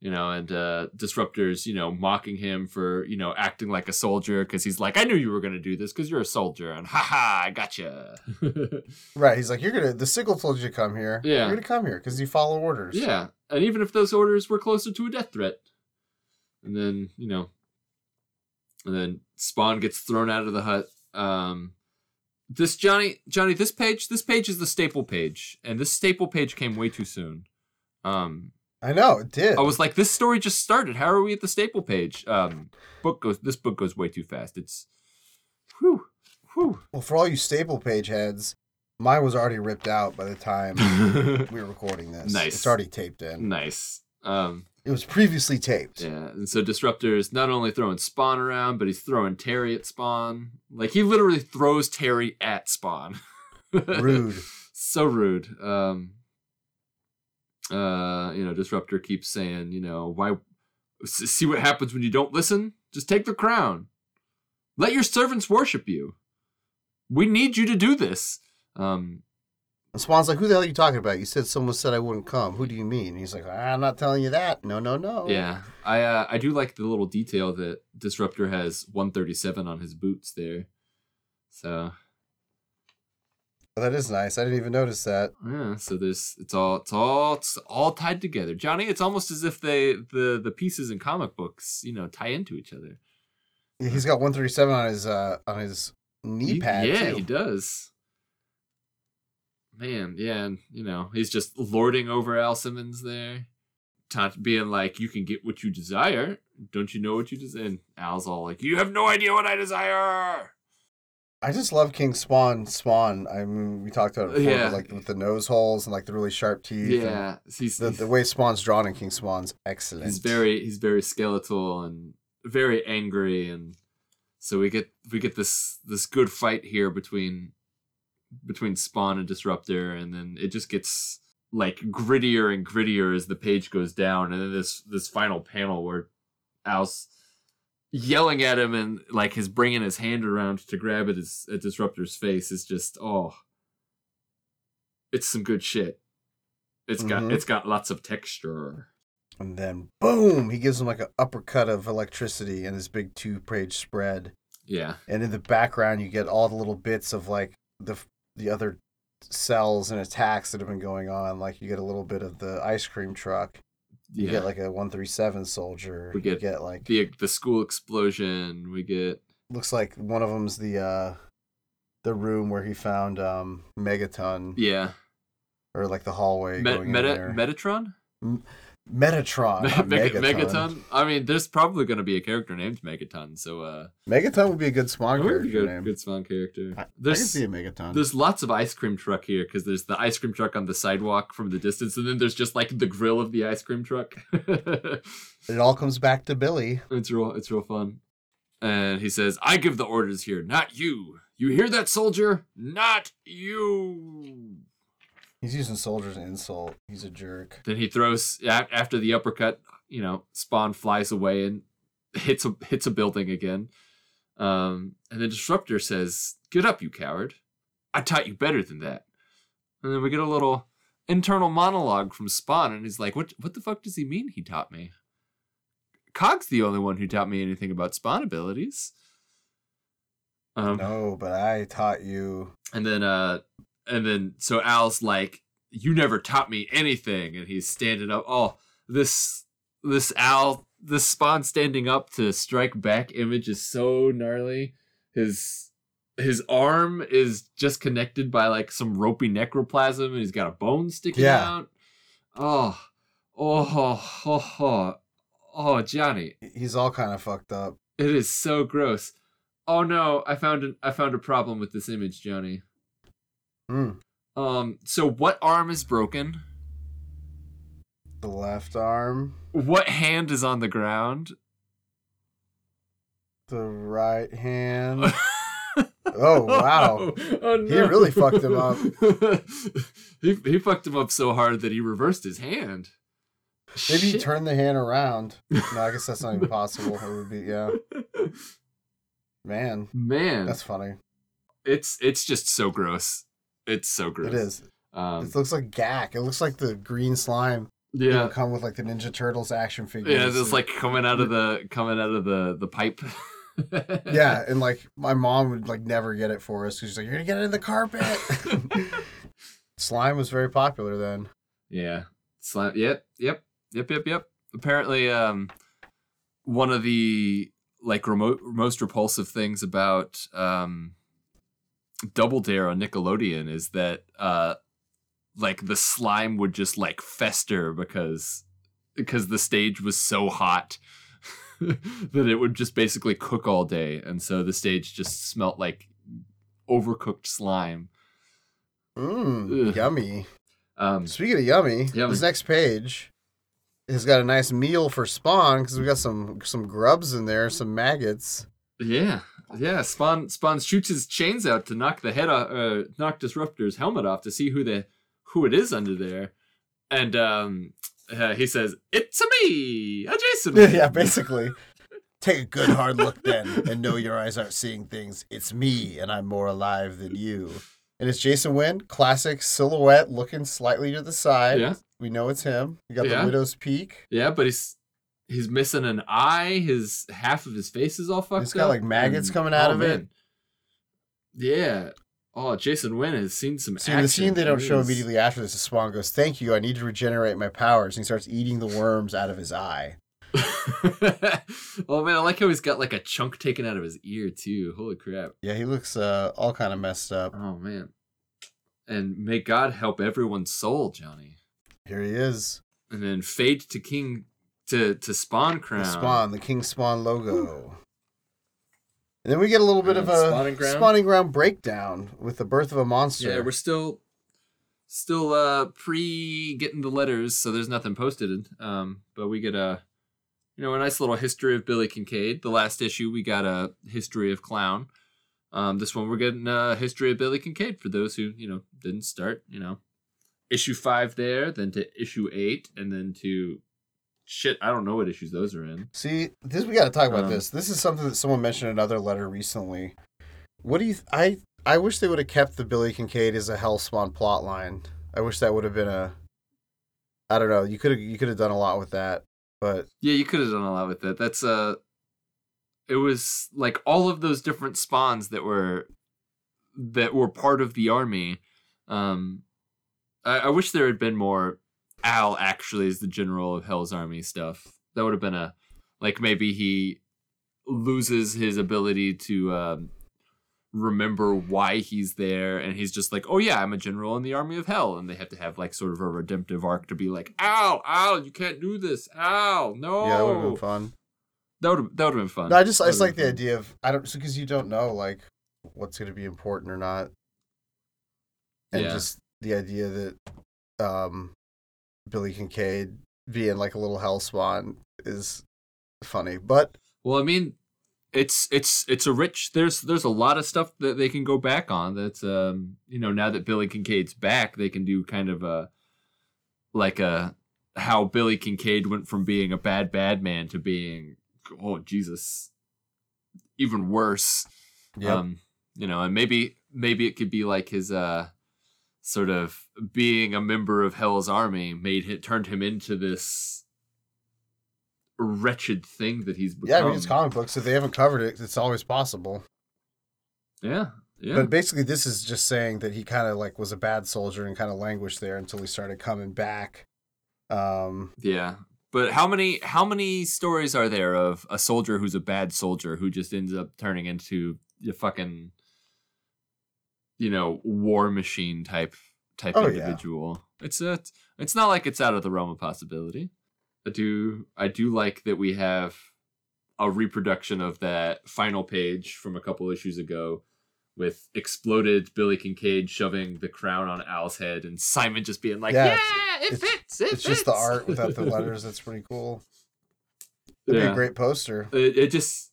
B: You know, and uh, Disruptor's, you know, mocking him for, you know, acting like a soldier because he's like, I knew you were going to do this because you're a soldier. And haha, I gotcha.
A: Right. He's like, you're gonna. The signal told you to come here.
B: Yeah.
A: You're gonna come here because you follow orders.
B: yeah. And even if those orders were closer to a death threat. And then, you know, and then Spawn gets thrown out of the hut. Um, this Johnny, Johnny, this page, this page is the staple page. And this staple page came way too soon. Um,
A: I know it did.
B: I was like, this story just started. How are we at the staple page? Um, book goes. This book goes way too fast. It's, whew, whew.
A: well, for all you staple page heads, mine was already ripped out by the time we were recording this.
B: Nice.
A: It's already taped in.
B: nice. Um,
A: It was previously taped.
B: yeah. And so Disruptor is not only throwing Spawn around, but he's throwing Terry at Spawn. Like he literally throws Terry at Spawn.
A: Rude.
B: so rude. Um, uh, you know, Disruptor keeps saying, you know, why see what happens when you don't listen? Just take the crown. Let your servants worship you. We need you to do this. Um,
A: And Spawn's like, "Who the hell are you talking about? You said someone said I wouldn't come. Who do you mean?" And he's like, "I'm not telling you that. No, no, no."
B: yeah, I uh, I do like the little detail that Disruptor has 137 on his boots there. So
A: Well, that is nice. I didn't even notice that.
B: Yeah, so there's it's all it's all it's all tied together. Johnny, it's almost as if they the the pieces in comic books, you know, tie into each other.
A: Yeah, He's got 137 on his uh on his knee
B: He-
A: pad.
B: yeah,
A: too.
B: he does. Man, yeah, and you know, he's just lording over Al Simmons there. Being like, you can get what you desire. Don't you know what you desire? And Al's all like, you have no idea what I desire.
A: I just love King Spawn. Spawn. I mean, we talked about it before,
B: Yeah.
A: like with the nose holes and like the really sharp teeth. and
B: Yeah, he's,
A: The, the way Spawn's drawn in King Spawn's excellent.
B: he's very he's very skeletal and very angry and so we get we get this this good fight here between between spawn and disruptor and then it just gets like grittier and grittier as the page goes down and then this this final panel where al's yelling at him and like his bringing his hand around to grab at his at disruptor's face is just oh it's some good shit it's got
A: Mhm.
B: it's got lots of texture
A: And then boom, he gives him like an uppercut of electricity in his big two page spread.
B: yeah
A: And in the background, you get all the little bits of like the the other cells and attacks that have been going on. Like you get a little bit of the ice cream truck. You
B: yeah
A: get like a 137 soldier.
B: We get
A: get like
B: the the school explosion. We get
A: looks like one of them's the uh the room where he found um Megaton
B: yeah,
A: or like the hallway
B: Me-
A: going in
B: Meta. Metatron,
A: Metatron,
B: Meg-
A: Megaton.
B: Megaton. I mean, there's probably going to be a character named Megaton, so uh,
A: Megaton would be a good Spawn
B: would be
A: character
B: good, good spawn character.
A: I, I can see a Megaton.
B: there's lots of ice cream truck here because there's the ice cream truck on the sidewalk from the distance, and then there's just like the grill of the ice cream truck.
A: It all comes back to Billy.
B: It's real. It's real fun. And he says, "I give the orders here, not you. You hear that, soldier? Not you."
A: He's using soldiers an insult. He's a jerk.
B: Then he throws after the uppercut. You know, Spawn flies away and hits a hits a building again. Um, and the disruptor says, "Get up, you coward! I taught you better than that." And then we get a little internal monologue from Spawn, and he's like, "What? What the fuck does he mean? He taught me." Cog's the only one who taught me anything about Spawn abilities. Um,
A: No, but I taught you.
B: and then uh and then so Al's like, You never taught me anything, and he's standing up. Oh, this this Al this spawn standing up to strike back image is so gnarly. His his arm is just connected by like some ropey necroplasm and he's got a bone sticking
A: Yeah.
B: out. Oh, oh, oh, oh, oh, Johnny.
A: He's all kind of fucked up.
B: It is so gross. Oh no, I found an, I found a problem with this image, Johnny.
A: Mm.
B: Um, so what arm is broken?
A: The left arm,
B: What hand is on the ground?
A: the right hand. Oh, wow.
B: Oh, no.
A: He really fucked him up.
B: he he fucked him up so hard that he reversed his hand.
A: Maybe he turned the hand around. No, I guess that's not even possible. It would be, yeah. Man,
B: Man,
A: that's funny.
B: it's it's just so gross. It's so gross.
A: It is.
B: Um,
A: it looks like Gak. It looks like the green slime.
B: yeah.
A: come with like the Ninja Turtles action figure.
B: Yeah, it's like coming out of the coming out of the the pipe.
A: yeah, and like my mom would like never get it for us because she's like, "You're gonna get it in the carpet." slime was very popular then.
B: Yeah. Slime. Yep. Yep. Yep. Yep. Yep. Apparently, um, one of the like remote most repulsive things about um, Double Dare on Nickelodeon is that uh, like the slime would just like fester because because the stage was so hot that it would just basically cook all day, and so the stage just smelt like overcooked slime.
A: Mmm, yummy.
B: Um,
A: Speaking of yummy,
B: Yummy.
A: this next page has got a nice meal for Spawn because we got some some grubs in there, some maggots.
B: Yeah, yeah. Spawn Spawn shoots his chains out to knock the head off, uh, knock Disruptor's helmet off to see who the who it is under there, and um, uh, he says, "It's a me, a Jason."
A: yeah, basically. Take a good hard look then, and know your eyes aren't seeing things. It's me, and I'm more alive than you. And it's Jason Wynn, classic silhouette, looking slightly to the side.
B: Yeah,
A: We know it's him. You got
B: Yeah.
A: the widow's peak.
B: yeah, but he's he's missing an eye. His half of his face is all fucked up.
A: He's got,
B: up,
A: like, maggots
B: and-
A: coming out
B: oh,
A: of it.
B: Yeah. Oh, Jason Wynn has seen some.
A: See, the scene they don't show immediately after this is Spawn goes, Thank you, I need to regenerate my powers. And he starts eating the worms out of his eye.
B: oh man, I like how he's got like a chunk taken out of his ear too. Holy crap!
A: Yeah, he looks uh, all kind of messed up.
B: Oh man. And may God help everyone's soul, Johnny.
A: Here he is.
B: And then fade to King to to Spawn Crown.
A: The Spawn, the King Spawn logo. And then we get a little bit of a
B: spawning ground?
A: spawning ground breakdown with the birth of a monster.
B: Yeah, we're still still uh pre getting the letters, so there's nothing posted. Um, but we get a you know a nice little history of Billy Kincaid. The last issue we got a history of Clown. Um, this one we're getting a history of Billy Kincaid for those who you know didn't start. You know, issue five there, then to issue eight, and then to shit. I don't know what issues those are in.
A: See, this we got to talk about
B: Um,
A: this. This is something that someone mentioned in another letter recently. What do you? Th- I I wish they would have kept the Billy Kincaid as a Hellspawn plot line. I wish that would have been a. I don't know. You could have you could have done a lot with that, but
B: Yeah, you could have done a lot with that. That's uh it was like all of those different spawns that were that were part of the army. Um I, I wish there had been more Al actually as the general of Hell's army stuff. That would have been a like maybe he loses his ability to um remember why he's there and he's just like oh yeah i'm a general in the army of hell and they have to have like sort of a redemptive arc to be like ow ow you can't do this ow no
A: yeah, that would have been fun.
B: that would that would have been fun
A: No, I just I just like the
B: been
A: idea of I don't because you don't know like what's going to be important or not, and
B: Yeah.
A: just the idea that um Billy Kincaid being like a little hell hellspawn is funny, but
B: well i mean it's it's it's a rich there's there's a lot of stuff that they can go back on that's um you know now that billy kincaid's back they can do kind of a like a how billy kincaid went from being a bad bad man to being oh jesus even worse.
A: Yeah,
B: um you know and maybe maybe it could be like his uh sort of being a member of hell's army made it turned him into this wretched thing that he's become
A: yeah. I mean, it's comic books. If they haven't covered it, it's always possible.
B: yeah yeah
A: But basically, this is just saying that he kind of like was a bad soldier and kind of languished there until he started coming back. Um,
B: yeah but how many how many stories are there of a soldier who's a bad soldier who just ends up turning into a fucking you know war machine type type
A: Oh, yeah.
B: individual it's a, it's not like it's out of the realm of possibility i do i do like that we have a reproduction of that final page from a couple issues ago with exploded Billy Kincaid shoving the crown on Al's head and Simon just being like,
A: Yeah,
B: "Yeah, it
A: it's-
B: fits. It
A: it's just the art without the letters. That's pretty cool. It'd be a great poster.
B: it, it just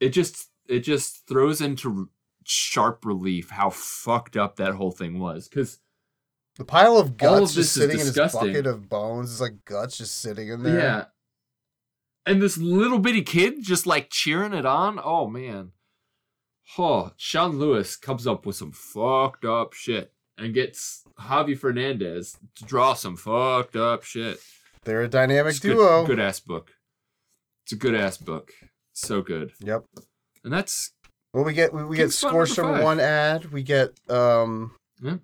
B: it just it just throws into sharp relief how fucked up that whole thing was because
A: The pile of guts
B: of
A: just sitting in his bucket of bones is like guts just sitting in there.
B: yeah and this little bitty kid just like cheering it on oh man oh sean lewis comes up with some fucked up shit and gets Javi Fernandez to draw some fucked up shit.
A: They're a dynamic
B: It's good-
A: duo.
B: Good ass book. It's a good ass book. So good.
A: Yep.
B: And that's
A: Well, we get we, we get
B: King's
A: scores
B: number
A: from
B: five.
A: one ad. We get um
B: Yeah.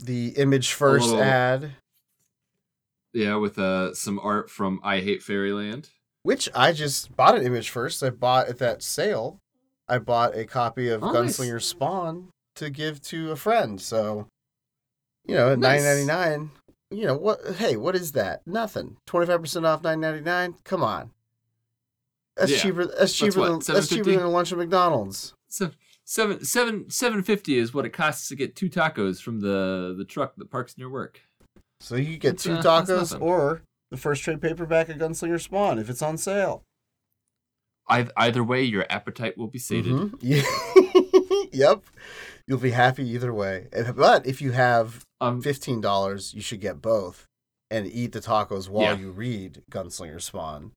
A: the image first
B: little-
A: ad,
B: yeah, with uh some art from I Hate Fairyland.
A: which I just bought an image first. I bought at that sale. I bought a copy of
B: Oh, nice.
A: Gunslinger Spawn to give to a friend. So, you know, at
B: Nice.
A: nine ninety nine. You know what? Hey, what is that? Nothing. Twenty five percent off nine ninety nine. Come on. That's
B: Yeah.
A: cheaper. That's cheaper
B: what,
A: than that's cheaper than a lunch at McDonald's.
B: So seven seven seven fifty is what it costs to get two tacos from the the truck that parks near work.
A: So you get two
B: uh,
A: tacos or the first trade paperback of Gunslinger Spawn if it's on sale.
B: Either, either way, your appetite will be sated.
A: Mhm. Yeah. yep. You'll be happy either way. But if you have
B: Um,
A: fifteen dollars, you should get both and eat the tacos while
B: Yeah.
A: you read Gunslinger Spawn.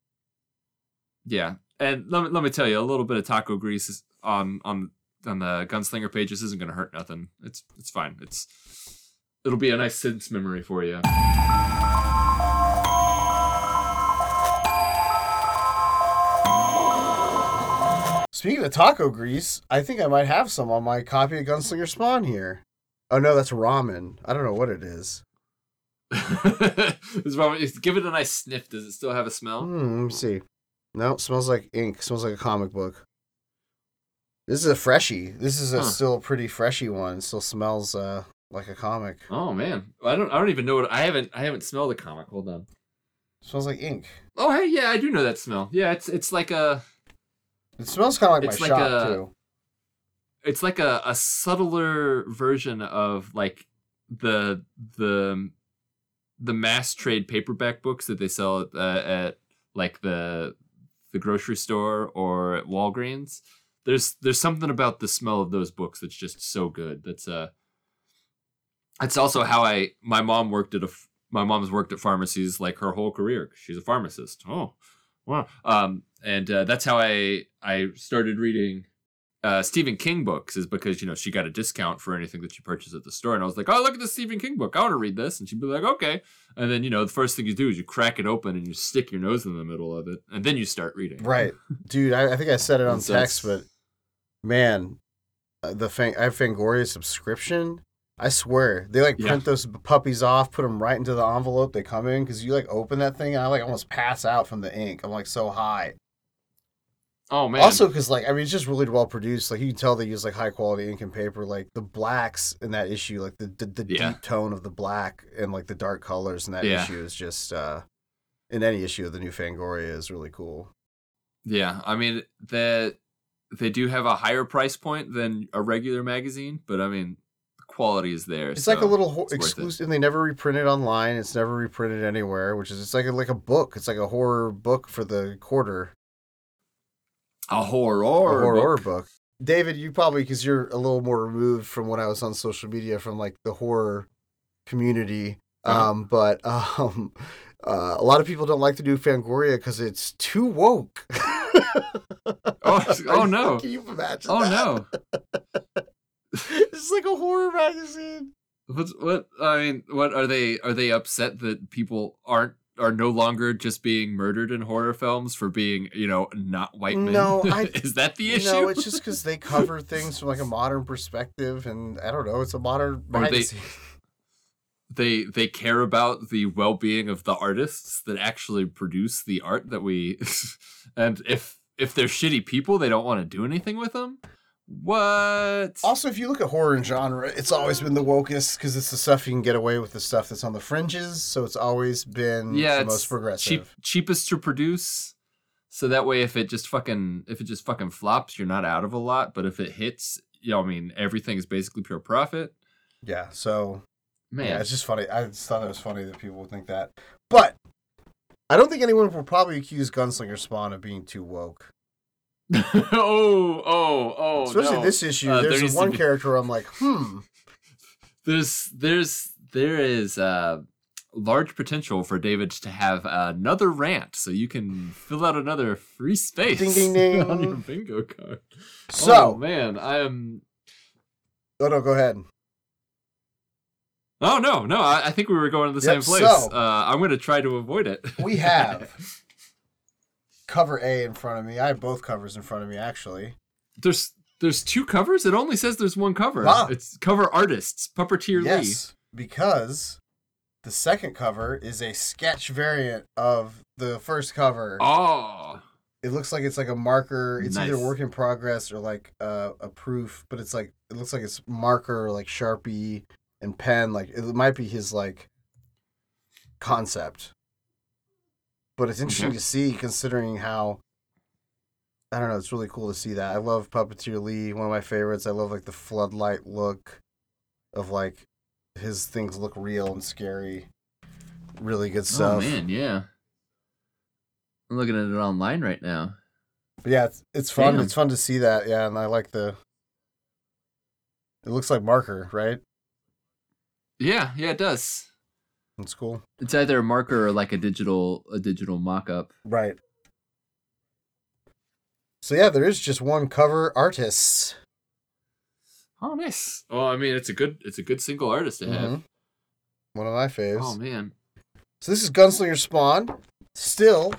B: yeah, and let me, let me tell you, a little bit of taco grease is on on on the gunslinger pages isn't going to hurt nothing. It's it's fine. It's it'll be a nice sense memory for you.
A: Speaking of taco grease, I think I might have some on my copy of Gunslinger Spawn here. Oh no, that's ramen. I don't know what it is.
B: It's probably- give it a nice sniff. Does it still have a smell?
A: Hmm, let me see. No, it smells like ink. smells like a comic book. This is a freshie. This is a
B: Huh.
A: still pretty freshy one. It still smells uh like a comic.
B: Oh man, I don't I don't even know what I haven't I haven't smelled a comic. Hold on.
A: smells like ink.
B: Oh hey, yeah, I do know that smell. Yeah, it's it's like a
A: It smells kind of like
B: It's
A: my
B: like
A: shop
B: a-
A: too.
B: it's like a, a subtler version of like the the the mass trade paperback books that they sell at, uh, at like the the grocery store or at Walgreens. There's there's something about the smell of those books that's just so good. That's uh that's also how I my mom worked at a my mom's worked at pharmacies like her whole career. She's a pharmacist. Oh, wow. Um, and uh, that's how I I started reading uh, Stephen King books is because you know she got a discount for anything that she purchased at the store, and I was like, "Oh, look at this Stephen King book! I want to read this." And she'd be like, "Okay." And then you know the first thing you do is you crack it open and you stick your nose in the middle of it, and then you start reading.
A: Right, dude. I, I think I said it on
B: so
A: text, but man, uh, the Fang- I have Fangoria subscription. I swear they like
B: Yeah.
A: print those puppies off, put them right into the envelope they come in because you like open that thing and I like almost pass out from the ink. I'm like so high.
B: Oh man.
A: Also, because like I mean, it's just really well produced. Like you can tell they use like high quality ink and paper. Like the blacks in that issue, like the the, the
B: Yeah.
A: deep tone of the black and like the dark colors in that
B: Yeah.
A: issue is just uh in any issue of the new Fangoria is really cool.
B: yeah, I mean that they do have a higher price point than a regular magazine, but I mean the quality is there.
A: It's like a little ho-
B: it's worth it.
A: exclusive. And they never reprint it online. It's never reprinted anywhere. Which is it's like a, like a book. It's like a horror book for the quarter.
B: A horror,
A: a horror
B: book.
A: book. David, you probably because you're a little more removed from when I was on social media from like the horror community.
B: Uh-huh.
A: Um, but um, uh, a lot of people don't like to do Fangoria because it's too woke.
B: Oh, oh no.
A: Can you imagine?
B: Oh
A: that?
B: no!
A: it's like a horror magazine.
B: What's what? I mean, what are they? Are they upset that people aren't are no longer just being murdered in horror films for being you know not white men?
A: No, I-
B: is that the issue?
A: No, it's just because they cover things from like a modern perspective, and I don't know. It's a modern
B: Or they- they they care about the well being of the artists that actually produce the art that we, and if if they're shitty people, they don't want to do anything with them. What?
A: Also, if you look at horror and genre, it's always been the wokest because it's the stuff you can get away with, the stuff that's on the fringes. So it's always been
B: yeah,
A: the most progressive.
B: cheap, cheapest to produce. So that way, if it just fucking if it just fucking flops, you're not out of a lot. But if it hits, you know, I mean, everything is basically pure profit.
A: Yeah. So
B: Man,
A: yeah, it's just funny. I just thought it was funny that people would think that, but I don't think anyone will probably accuse Gunslinger Spawn of being too woke.
B: oh, oh, oh.
A: Especially
B: no.
A: this issue.
B: Uh, there
A: there's one
B: be-
A: character I'm like, hmm.
B: there's there's there is uh large potential for David to have another rant, so you can fill out another free space
A: Ding, ding, ding.
B: on your bingo card.
A: So,
B: oh, man, I am.
A: oh no, go ahead.
B: Oh no, no! I, I think we were going to the
A: Yep,
B: same place.
A: so-
B: uh, I'm going to try to avoid it.
A: We have cover A in front of me. I have both covers in front of me, actually.
B: there's there's two covers. It only says there's one cover.
A: Ah.
B: It's cover artists, Puppeteer
A: Yes, because the second cover is a sketch variant of the first cover.
B: Lee. Oh,
A: It looks like it's like a marker. It's either work in progress or like uh, a proof, but it's like it looks like it's marker, like Sharpie and pen. Like it might be his like concept. But it's interesting
B: Okay.
A: to see considering how I don't know, it's really cool to see that. I love Puppeteer Lee, one of my favorites. I love like the floodlight look of like his things look real and scary. Really good oh, stuff.
B: oh man, yeah. I'm looking at it online right now.
A: But yeah, it's, it's fun.
B: Damn.
A: It's fun to see that. Yeah, and I like the. It looks like marker, right?
B: Yeah, yeah, it does.
A: It's cool.
B: It's either a marker or like a digital a digital mock-up.
A: Right. So yeah, there is just one cover artist.
B: Oh, nice. Well, I mean, it's a good it's a good single artist to have.
A: Mhm. One of my faves.
B: Oh man.
A: So this is Gunslinger Spawn, still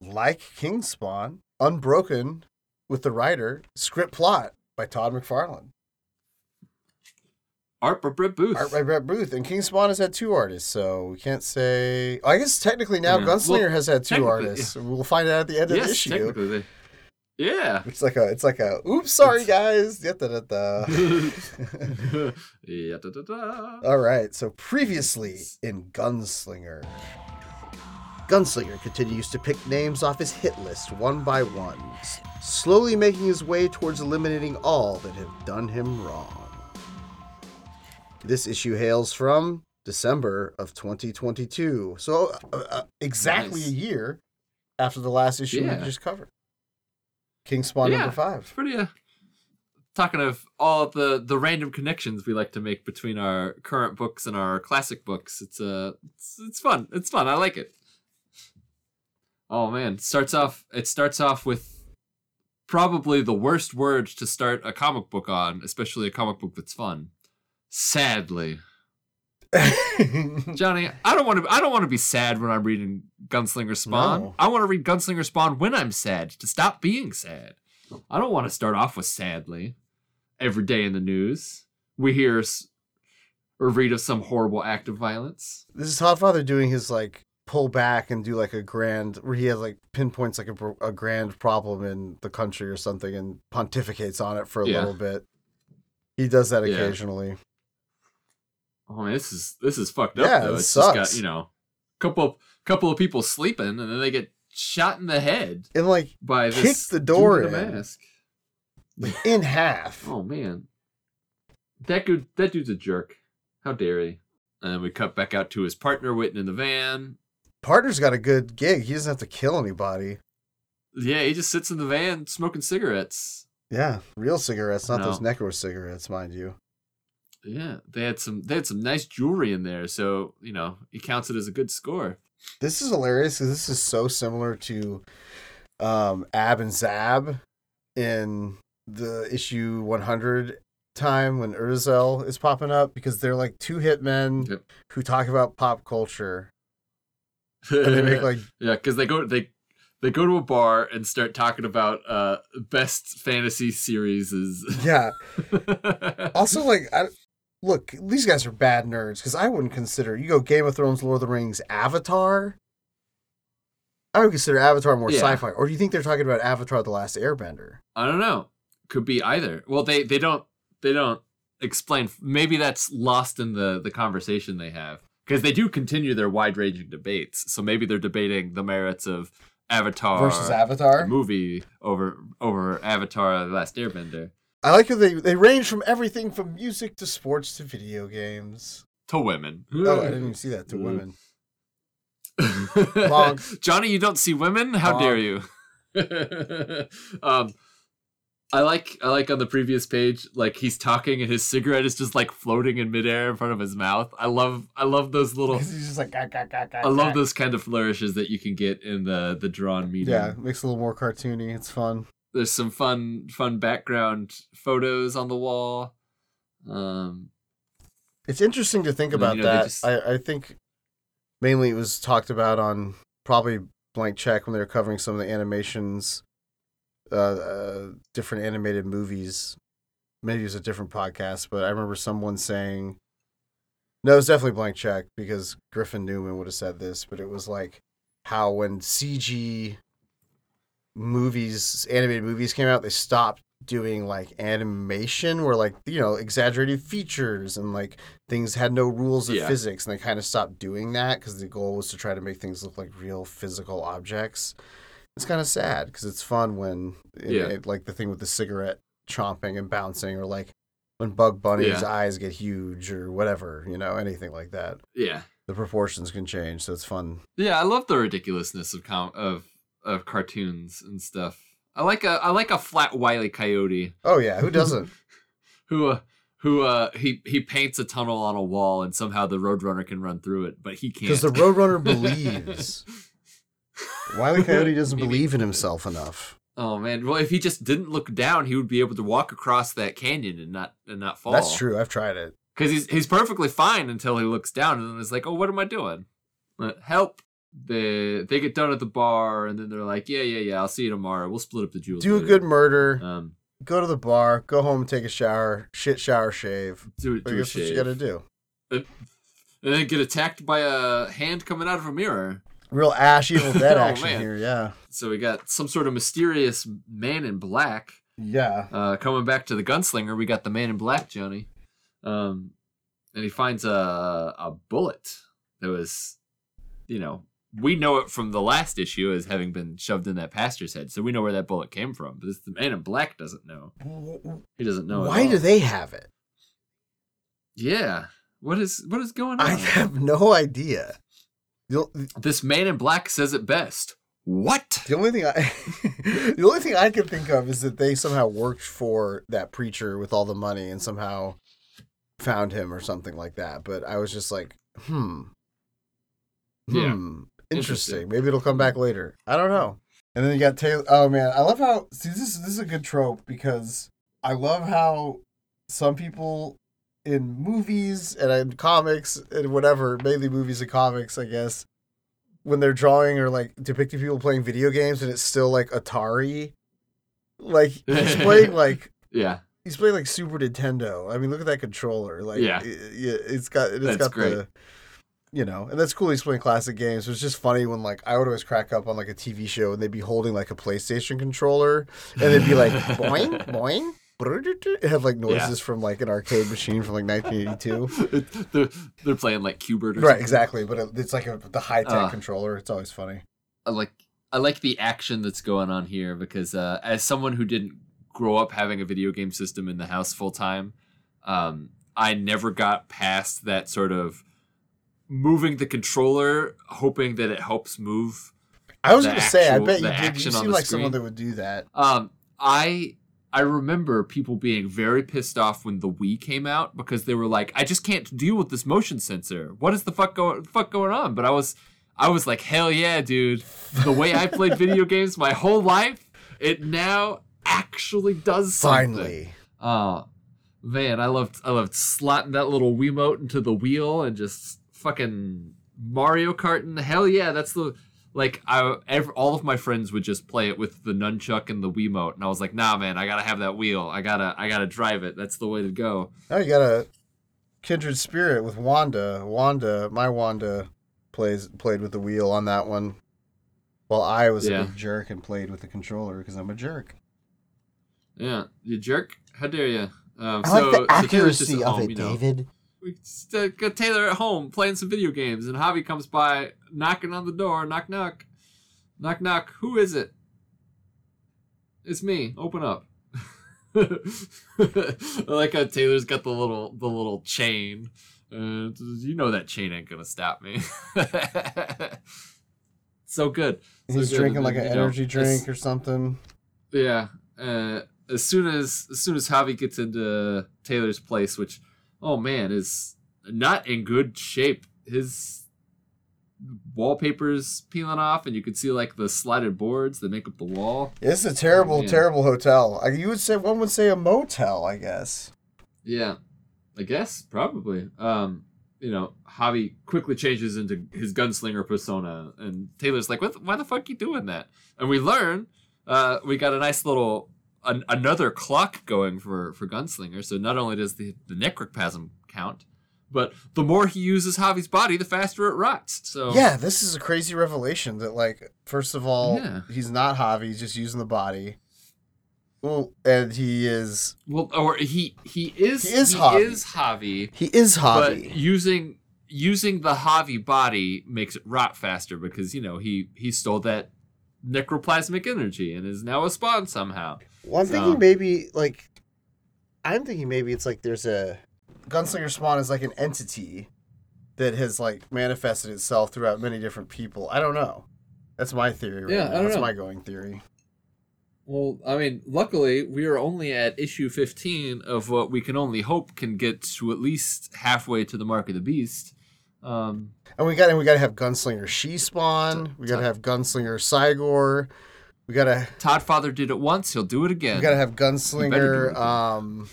A: like King Spawn, unbroken with the writer, script plot by Todd McFarlane.
B: Art by Brett Booth.
A: Art by Brett Booth, and King Spawn has had two artists, so we can't say. I guess technically now
B: Yeah.
A: Gunslinger
B: Well,
A: has had two artists. We'll find out at the end of the issue.
B: technically. Yeah.
A: It's like a, it's like a. Oops, sorry guys. Da, da, da, da.
B: yeah, da, da, da.
A: All right. So previously in Gunslinger, Gunslinger continues to pick names off his hit list one by one, slowly making his way towards eliminating all that have done him wrong. This issue hails from December of 2022, so uh, uh, exactly
B: Nice.
A: a year after the last issue
B: Yeah.
A: we just covered. King Spawn
B: Yeah.
A: number five.
B: It's pretty uh talking of all the the random connections we like to make between our current books and our classic books. It's uh it's, it's fun. It's fun. I like it. Oh man, starts off it starts off with probably the worst word to start a comic book on, especially a comic book that's fun. Sadly. Johnny, I don't want to. I don't want to be sad when I'm reading Gunslinger Spawn.
A: No.
B: I want to read Gunslinger Spawn when I'm sad to stop being sad. I don't want to start off with sadly. Every day in the news, we hear or read of some horrible act of violence.
A: this is Toddfather doing his like pull back and do like a grand where he has like pinpoints like a, a grand problem in the country or something and pontificates on it for a
B: Yeah.
A: little bit. He does that
B: Yeah.
A: occasionally.
B: Oh man, this is this is fucked
A: Yeah,
B: up though.
A: it
B: It's just got you know, couple of couple of people sleeping and then they get shot in the head
A: And like
B: by this
A: the door
B: in a
A: in.
B: mask.
A: in half.
B: Oh man, that dude, that dude's a jerk. How dare he? And we cut back out to his partner waiting in the van.
A: Partner's got a good gig. He doesn't have to kill anybody.
B: Yeah, he just sits in the van smoking cigarettes.
A: Yeah, real cigarettes, not
B: No.
A: those Necro cigarettes, mind you.
B: Yeah, they had some they had some nice jewelry in there, so you know he counts it as a good score.
A: This is hilarious because this is so similar to um, Ab and Zab in the issue 100 time when Urzel is popping up because they're like two hitmen
B: Yep.
A: who talk about pop culture they make like
B: yeah, because they go they they go to a bar and start talking about uh best fantasy series is.
A: yeah. Also, like I, look, these guys are bad nerds because I wouldn't consider you go Game of Thrones, Lord of the Rings, Avatar. I would consider Avatar more
B: Yeah.
A: sci-fi. Or do you think they're talking about Avatar: The Last Airbender?
B: I don't know. Could be either. Well, they they don't they don't explain. Maybe that's lost in the the conversation they have because they do continue their wide ranging debates. So maybe they're debating the merits of Avatar
A: versus Avatar.
B: movie over over Avatar: The Last Airbender
A: I like how they they range from everything from music to sports to video games.
B: to women.
A: Oh, I didn't even see that to women. Bonk.
B: Johnny, you don't see women? How
A: Bonk.
B: dare you? um, I like I like on the previous page, like he's talking and his cigarette is just like floating in midair in front of his mouth. I love I love those little
A: he's just like, "Gah, gah, gah, gah,
B: I love
A: gah."
B: those kind of flourishes that you can get in the the drawn medium.
A: Yeah, it makes it a little more cartoony. It's fun.
B: There's some fun fun background photos on the wall. Um
A: It's interesting to think about
B: you know,
A: that.
B: just-
A: I, I think mainly it was talked about on probably Blank Check when they were covering some of the animations, uh, uh, different animated movies. Maybe it was a different podcast, but I remember someone saying, no, it was definitely Blank Check because Griffin Newman would have said this, but it was like how when CG movies, animated movies came out, they stopped doing like animation where like you know exaggerated features and like things had no rules of
B: Yeah.
A: physics and they kind of stopped doing that because the goal was to try to make things look like real physical objects it's kind of sad because it's fun when it-
B: Yeah.
A: it- like the thing with the cigarette chomping and bouncing or like when Bugs Bunny's
B: Yeah.
A: eyes get huge or whatever you know anything like that
B: Yeah.
A: the proportions can change so it's fun
B: Yeah, I love the ridiculousness of com- of of cartoons and stuff. I like a I like a flat wily coyote
A: oh yeah who doesn't
B: who uh, who uh he he paints a tunnel on a wall and somehow the roadrunner can run through it, but he can't.
A: because the roadrunner believes Wiley Coyote doesn't
B: Maybe-
A: believe in himself enough.
B: Oh man, well if he just didn't look down, he would be able to walk across that canyon and not and not fall.
A: That's true. I've tried it.
B: Because he's he's perfectly fine until he looks down and then it's like, oh, what am I doing? Help! They they get done at the bar and then they're like, yeah, yeah, yeah, I'll see you tomorrow. We'll split up the jewels.
A: Do a good murder.
B: Um,
A: Go to the bar. Go home. Take a shower. Shit shower. Shave.
B: do,
A: I
B: do a
A: what you got to do.
B: and then get attacked by a hand coming out of a mirror.
A: Real Ash Evil Dead
B: Oh,
A: action
B: man.
A: here. Yeah.
B: So we got some sort of mysterious man in black
A: Yeah.
B: uh, coming back to the gunslinger. We got the man in black, Johnny, um, and he finds a a bullet that was, you know, we know it from the last issue as having been shoved in that pastor's head, so we know where that bullet came from. But this, the man in black doesn't know. He doesn't know.
A: Why do they have it?
B: Yeah. What is what is going on?
A: I have no idea. The,
B: This man in black says it best. What?
A: the only thing I the only thing I can think of is that they somehow worked for that preacher with all the money and somehow found him or something like that. But I was just like, hmm.
B: Yeah.
A: Hmm. Interesting.
B: Interesting.
A: Maybe it'll come back later. I don't know. And then you got Taylor. Oh man, I love how see this. This is a good trope because I love how some people in movies and in comics and whatever, mainly movies and comics, I guess, when they're drawing or like depicting people playing video games and it's still like Atari. Like he's playing like
B: Yeah.
A: he's playing like Super Nintendo. I mean, look at that controller. Like,
B: Yeah.
A: yeah, it's got it's
B: That's
A: got
B: great.
A: the, you know, and that's cool. He's playing classic games. It's just funny when like I would always crack up on like a TV show and they'd be holding like a PlayStation controller and they'd be like boing boing. It had like noises from like an arcade machine from like 1982.
B: they're, they're playing like Q*bert or
A: right,
B: something.
A: exactly. But it, it's like a, the high tech
B: Uh.
A: controller. It's always funny.
B: I like I like the action that's going on here because uh, as someone who didn't grow up having a video game system in the house full time, um, I never got past that sort of moving the controller, hoping that it helps move.
A: I was gonna say, I bet you did. You seem like someone that would do that.
B: Um, I I remember people being very pissed off when the Wii came out because they were like, I just can't deal with this motion sensor. What is the fuck going fuck going on? But I was I was like, hell yeah, dude. The way I played video games my whole life, it now actually does something.
A: Finally,
B: Oh man, I loved I loved slotting that little Wiimote into the wheel and just fucking Mario Karting. Hell yeah, that's the like I ev all of my friends would just play it with the nunchuck and the Wiimote, and I was like, nah, man, I gotta have that wheel. I gotta I gotta drive it. That's the way to go.
A: Oh, you got a kindred spirit with Wanda. Wanda, my Wanda, plays played with the wheel on that one, while I was
B: Yeah.
A: a big jerk and played with the controller because I'm a jerk.
B: Yeah, you jerk. How dare you? Um,
A: I
B: so,
A: like the
B: so Taylor's just
A: accuracy
B: at
A: of
B: home,
A: it,
B: you know.
A: David.
B: We uh, got Taylor at home playing some video games, and Javi comes by, knocking on the door. Knock, knock, knock, knock. Who is it? It's me. Open up. I like how Taylor's got the little the little chain. Uh, you know that chain ain't gonna stop me. so good. So
A: He's
B: good,
A: drinking like an
B: you know,
A: energy
B: as-
A: drink or something.
B: yeah. Uh, as soon as as soon as Javi gets into Taylor's place, which oh man is not in good shape. His wallpaper's peeling off, and you can see like the slided boards that make up the wall.
A: It's a terrible,
B: man.
A: terrible hotel. I, you would say one would say a motel, I guess.
B: Yeah, I guess probably. Um, you know, Javi quickly changes into his gunslinger persona, and Taylor's like, "What? Why the fuck you doing that?" And we learn, uh, we got a nice little an, another clock going for for gunslinger. So not only does the the necroplasm count, but the more he uses Javi's body, the faster it rots. So
A: Yeah, this is a crazy revelation that like first of all,
B: Yeah.
A: he's not Javi, he's just using the body. Well, and he is
B: well, or he he is
A: He is
B: he
A: Javi.
B: is Javi,
A: he is
B: but
A: Javi.
B: using using the Javi body makes it rot faster because you know he he stole that necroplasmic energy and is now a spawn somehow.
A: Well, I'm
B: So-
A: thinking maybe like I'm thinking maybe it's like there's a Gunslinger Spawn is like an entity that has like manifested itself throughout many different people. I don't know. That's my theory. Right
C: Yeah,
A: now. That's
C: know.
A: my going theory.
C: Well,
B: I mean, luckily we are only at issue 15 of what we can only hope can get to at least halfway to the mark of the beast. Um,
A: And we got and we got to have Gunslinger She Spawn. We got to have Gunslinger Cy-Gor. We got to
B: Toddfather did it once; he'll do it again.
A: we got to have
B: You better do
A: Gunslinger. Um,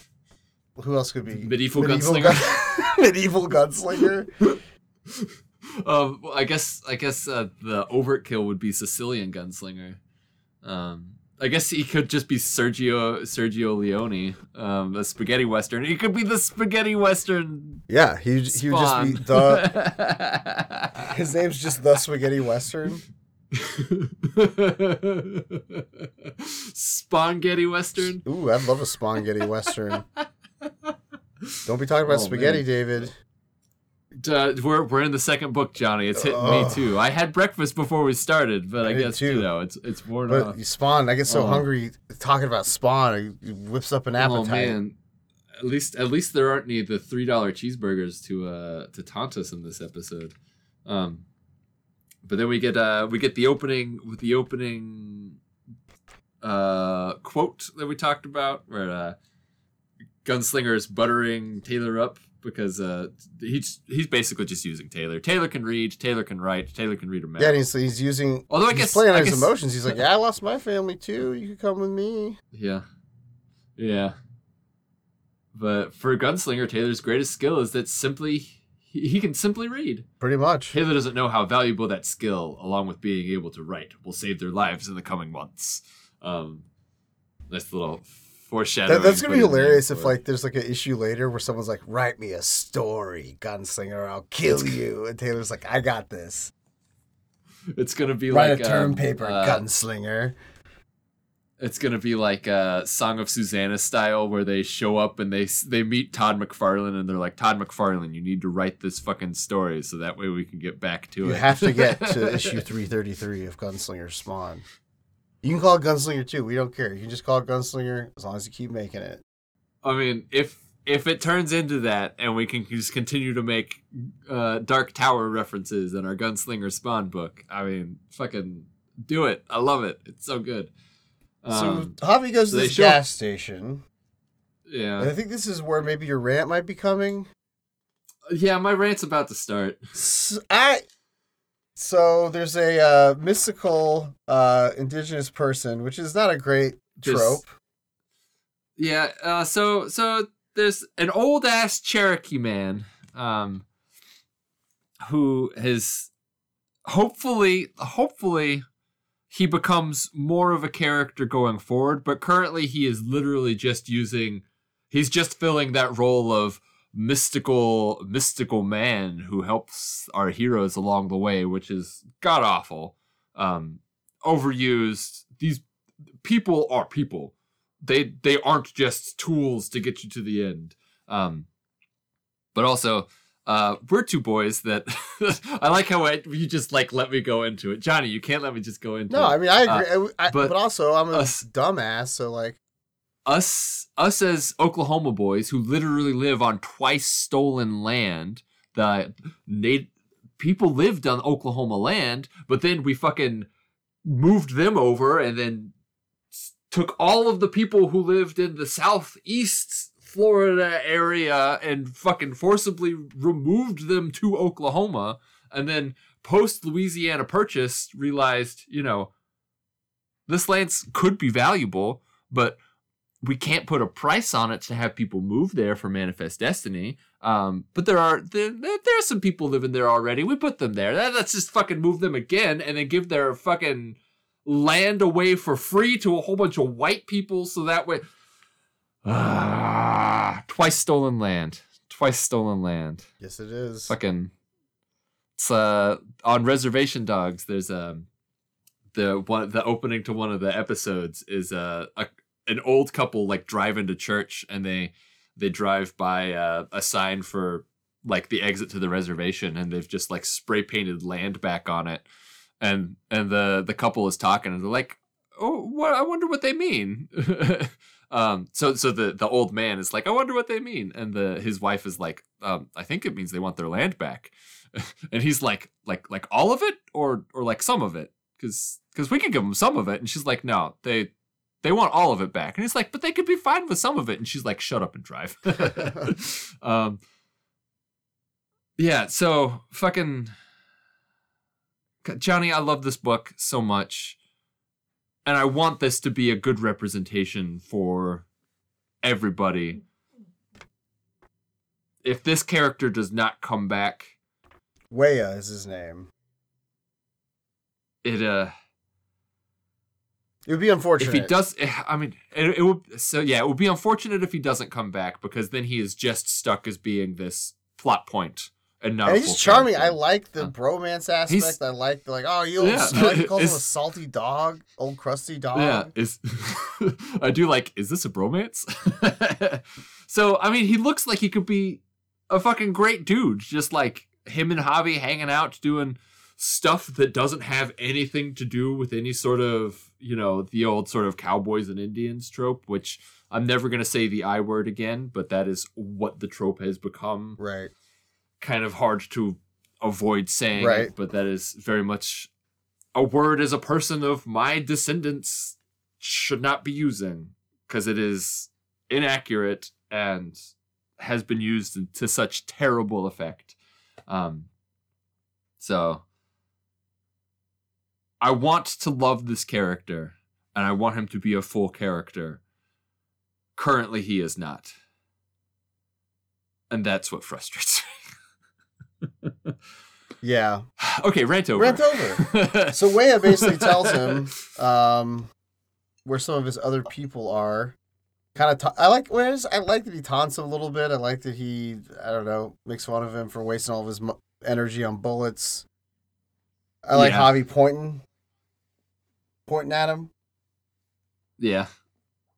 A: who else could be
B: Medieval Gunslinger.
A: gun- medieval Gunslinger.
B: um, I guess I guess uh, the Overtkill would be Sicilian gunslinger. Um, I guess he could just be Sergio Sergio Leone, um, a spaghetti western. He could be the spaghetti western.
A: Yeah, he he would just be the. His name's just the Spaghetti Western.
B: Spaghetti western.
A: Ooh, I'd love a spaghetti western. Don't be talking about
B: Oh,
A: spaghetti,
B: man.
A: David.
B: Uh, we're we're in the second book, Johnny. It's hitting me too. I had breakfast before we started, but I,
A: I
B: guess
A: too.
B: you know it's it's worn
A: But
B: off.
A: you Spawn, I get so
B: Oh.
A: hungry talking about Spawn. It whips up an appetite.
B: Oh man. At least at least there aren't any of the three dollar cheeseburgers to uh to taunt us in this episode. Um but then we get uh we get the opening with the opening uh quote that we talked about where uh Gunslinger is buttering Taylor up because uh he's he's basically just using Taylor. Taylor can read, Taylor can write, Taylor can read a map.
A: Yeah, and he's, he's using.
B: Although I
A: he's
B: guess
A: playing
B: I
A: on his
B: guess-
A: emotions. He's like, "Yeah, I lost my family too. You could come with me."
B: Yeah. Yeah. But for gunslinger, Taylor's greatest skill is that simply he, he can simply read.
A: Pretty much.
B: Taylor doesn't know how valuable that skill, along with being able to write, will save their lives in the coming months. Um, nice little foreshadowing.
A: That, that's gonna be
B: put in there
A: hilarious if like there's like an issue later where someone's like, "Write me a story, gunslinger. or I'll kill you," and Taylor's like, "I got this.
B: it's gonna be
A: Write
B: like
A: a term
B: um,
A: paper,
B: uh,
A: gunslinger."
B: It's gonna be like a Song of Susanna style, where they show up and they they meet Todd McFarlane, and they're like, "Todd McFarlane, you need to write this fucking story, so that way we can get back to
A: You
B: it."
A: You have to get to issue 333 of Gunslinger Spawn. You can call it Gunslinger too. We don't care. You can just call it Gunslinger as long as you keep making it.
B: I mean, if if it turns into that, and we can just continue to make uh, Dark Tower references in our Gunslinger Spawn book, I mean, fucking do it. I love it. It's so good. Um,
A: so Javi goes
B: so
A: to this
B: show-
A: gas station.
B: yeah,
A: And I think this is where maybe your rant might be coming.
B: yeah. My rant's about to start.
A: S I so there's a uh, mystical uh, indigenous person, which is not a great
B: Just-
A: trope.
B: Yeah. Uh, so so there's an old ass Cherokee man, um, who has hopefully hopefully he becomes more of a character going forward, but currently he is literally just using he's just filling that role of mystical mystical man who helps our heroes along the way, which is god awful. Um overused. These people are people. They they aren't just tools to get you to the end. Um but also uh, we're two boys that I like how I, you just like let me go into it, Johnny. You can't let me just go into it.
A: No,
B: it.
A: I mean I agree, I,
B: but
A: but, also I'm a
B: us-
A: dumbass, so like
B: us us as Oklahoma boys who literally live on twice stolen land. The nat- people lived on Oklahoma land, but then we fucking moved them over and then took all of the people who lived in the southeast Florida area and fucking forcibly removed them to Oklahoma and then post Louisiana purchase realized, you know, this land could be valuable, but we can't put a price on it to have people move there for manifest destiny. Um, but there are there, there are some people living there already. We put them there. Let's just fucking move them again and then give their fucking land away for free to a whole bunch of white people so that way ah, twice stolen land. Twice stolen land.
A: Yes, it is.
B: Fucking it's uh on reservation dogs there's um the one the opening to one of the episodes is uh, a an old couple like driving to church and they they drive by uh, a sign for like the exit to the reservation and they've just like spray painted land back on it and and the the couple is talking and they're like oh what i wonder what they mean um so so the the old man is like i wonder what they mean. And the his wife is like um i think it means they want their land back. And he's like like like all of it or or like some of it? Because because we could give them some of it. And she's like no they they want all of it back. And he's like but they could be fine with some of it. And she's like shut up and drive. Um yeah so fucking johnny i love this book so much and i want this to be a good representation for everybody if this character does not come back
A: Waya is his name.
B: it uh
A: It would be unfortunate.
B: if he does i mean it, it would so yeah it would be unfortunate if he doesn't come back because then he is just stuck as being this plot point and not
A: And he's charming.
B: character.
A: I like the
B: Huh.
A: bromance aspect.
B: He's-
A: I like the like, oh, you old,
B: Yeah.
A: calls him a salty dog, old crusty dog.
B: yeah is i do like is this a bromance so i mean he looks like he could be a fucking great dude just like him and javi hanging out doing stuff that doesn't have anything to do with any sort of you know the old sort of cowboys and indians trope which i'm never going to say the i word again but that is what the trope has become
A: Right.
B: Kind of hard to avoid saying
A: Right.
B: but that is very much a word as a person of my descendants should not be using because it is inaccurate and has been used to such terrible effect. Um, so I want to love this character and I want him to be a full character. Currently, he is not. And that's what frustrates me.
A: Yeah.
B: okay, rant over.
A: Rant over. So Waya basically tells him um, where some of his other people are. Kind of, ta- I like. Whereas I like that he taunts him a little bit. I like that he, I don't know, makes fun of him for wasting all of his mo- energy on bullets. I like
B: Yeah.
A: Javi pointing, pointing at him,
B: yeah.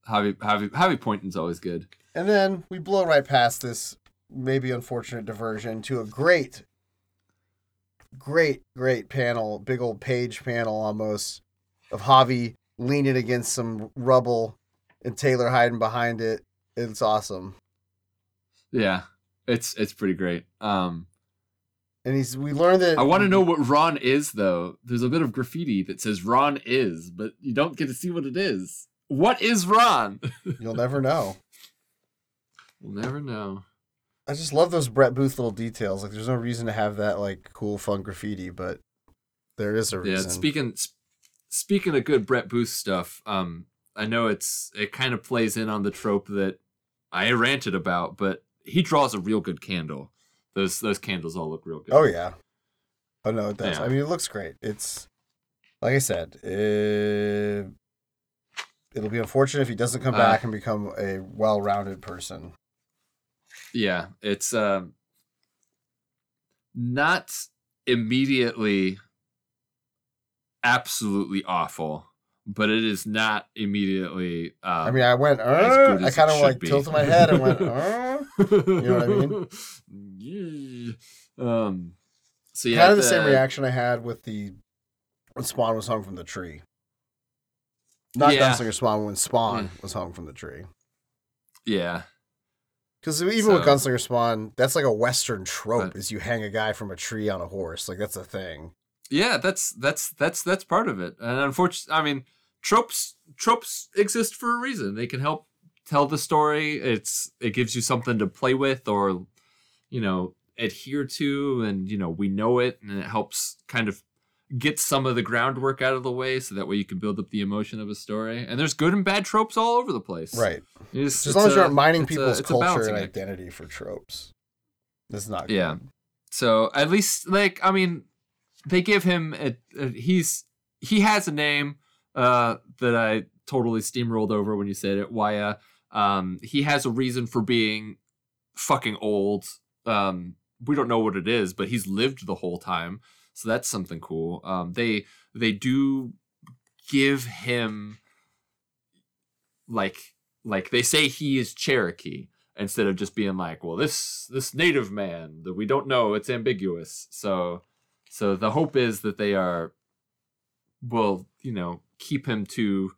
B: Javi, Javi, Javi pointing's always good.
A: and then we blow right past this maybe unfortunate diversion to a great, great, great panel, big old page panel almost of Javi leaning against some rubble and Taylor hiding behind it. It's awesome.
B: Yeah, it's it's pretty great. Um,
A: And he's we learned that
B: I want to know what Ron is though. There's a bit of graffiti that says Ron is, but you don't get to see what it is. What is Ron?
A: you'll never know.
B: we'll never know.
A: I just love those Brett Booth little details. Like there's no reason to have that like cool fun graffiti, but there is a reason.
B: Yeah, speaking sp- speaking of good Brett Booth stuff, um, I know it's it kind of plays in on the trope that I ranted about, but he draws a real good candle. Those those candles all look real good.
A: Oh yeah. Oh no, it does.
B: Yeah.
A: I mean, it looks great. It's like I said. Uh, it'll be unfortunate if he doesn't come
B: Uh,
A: back and become a well-rounded person.
B: Yeah, it's um not immediately absolutely awful, but it is not immediately. Um,
A: I mean, I went. Uh, I kind of like
B: be.
A: tilted my head and went. Uh,
B: you
A: know what I
B: mean? Um. So yeah,
A: kind of the same reaction I had with the when Spawn was hung from the tree. Not
B: Yeah.
A: Gunslinger Spawn when Spawn
B: Yeah.
A: was hung from the tree.
B: Yeah,
A: Because even with Gunslinger Spawn, that's like a Western trope:
B: But-
A: is you hang a guy from a tree on a horse. Like that's a thing.
B: yeah. That's that's that's that's part of it. And unfortunately, I mean, tropes tropes exist for a reason. They can help tell the story. It's it gives you something to play with or you know adhere to, and you know we know it, and it helps kind of get some of the groundwork out of the way so that way you can build up the emotion of a story. And there's good and bad tropes all over the place.
A: Right.
B: It's-
A: As long as you aren't mining people's
B: a
A: culture and
B: act.
A: identity for tropes. That's not good. Yeah.
B: So at least like I mean, they give him a, a he's he has a name uh that I totally steamrolled over when you said it. Waya. Um, he has a reason for being fucking old. Um, we don't know what it is, but he's lived the whole time, so that's something cool. Um, they they do give him like like they say he is Cherokee instead of just being like, well, this this native man that we don't know, it's ambiguous. So so the hope is that they are will, you know, keep him to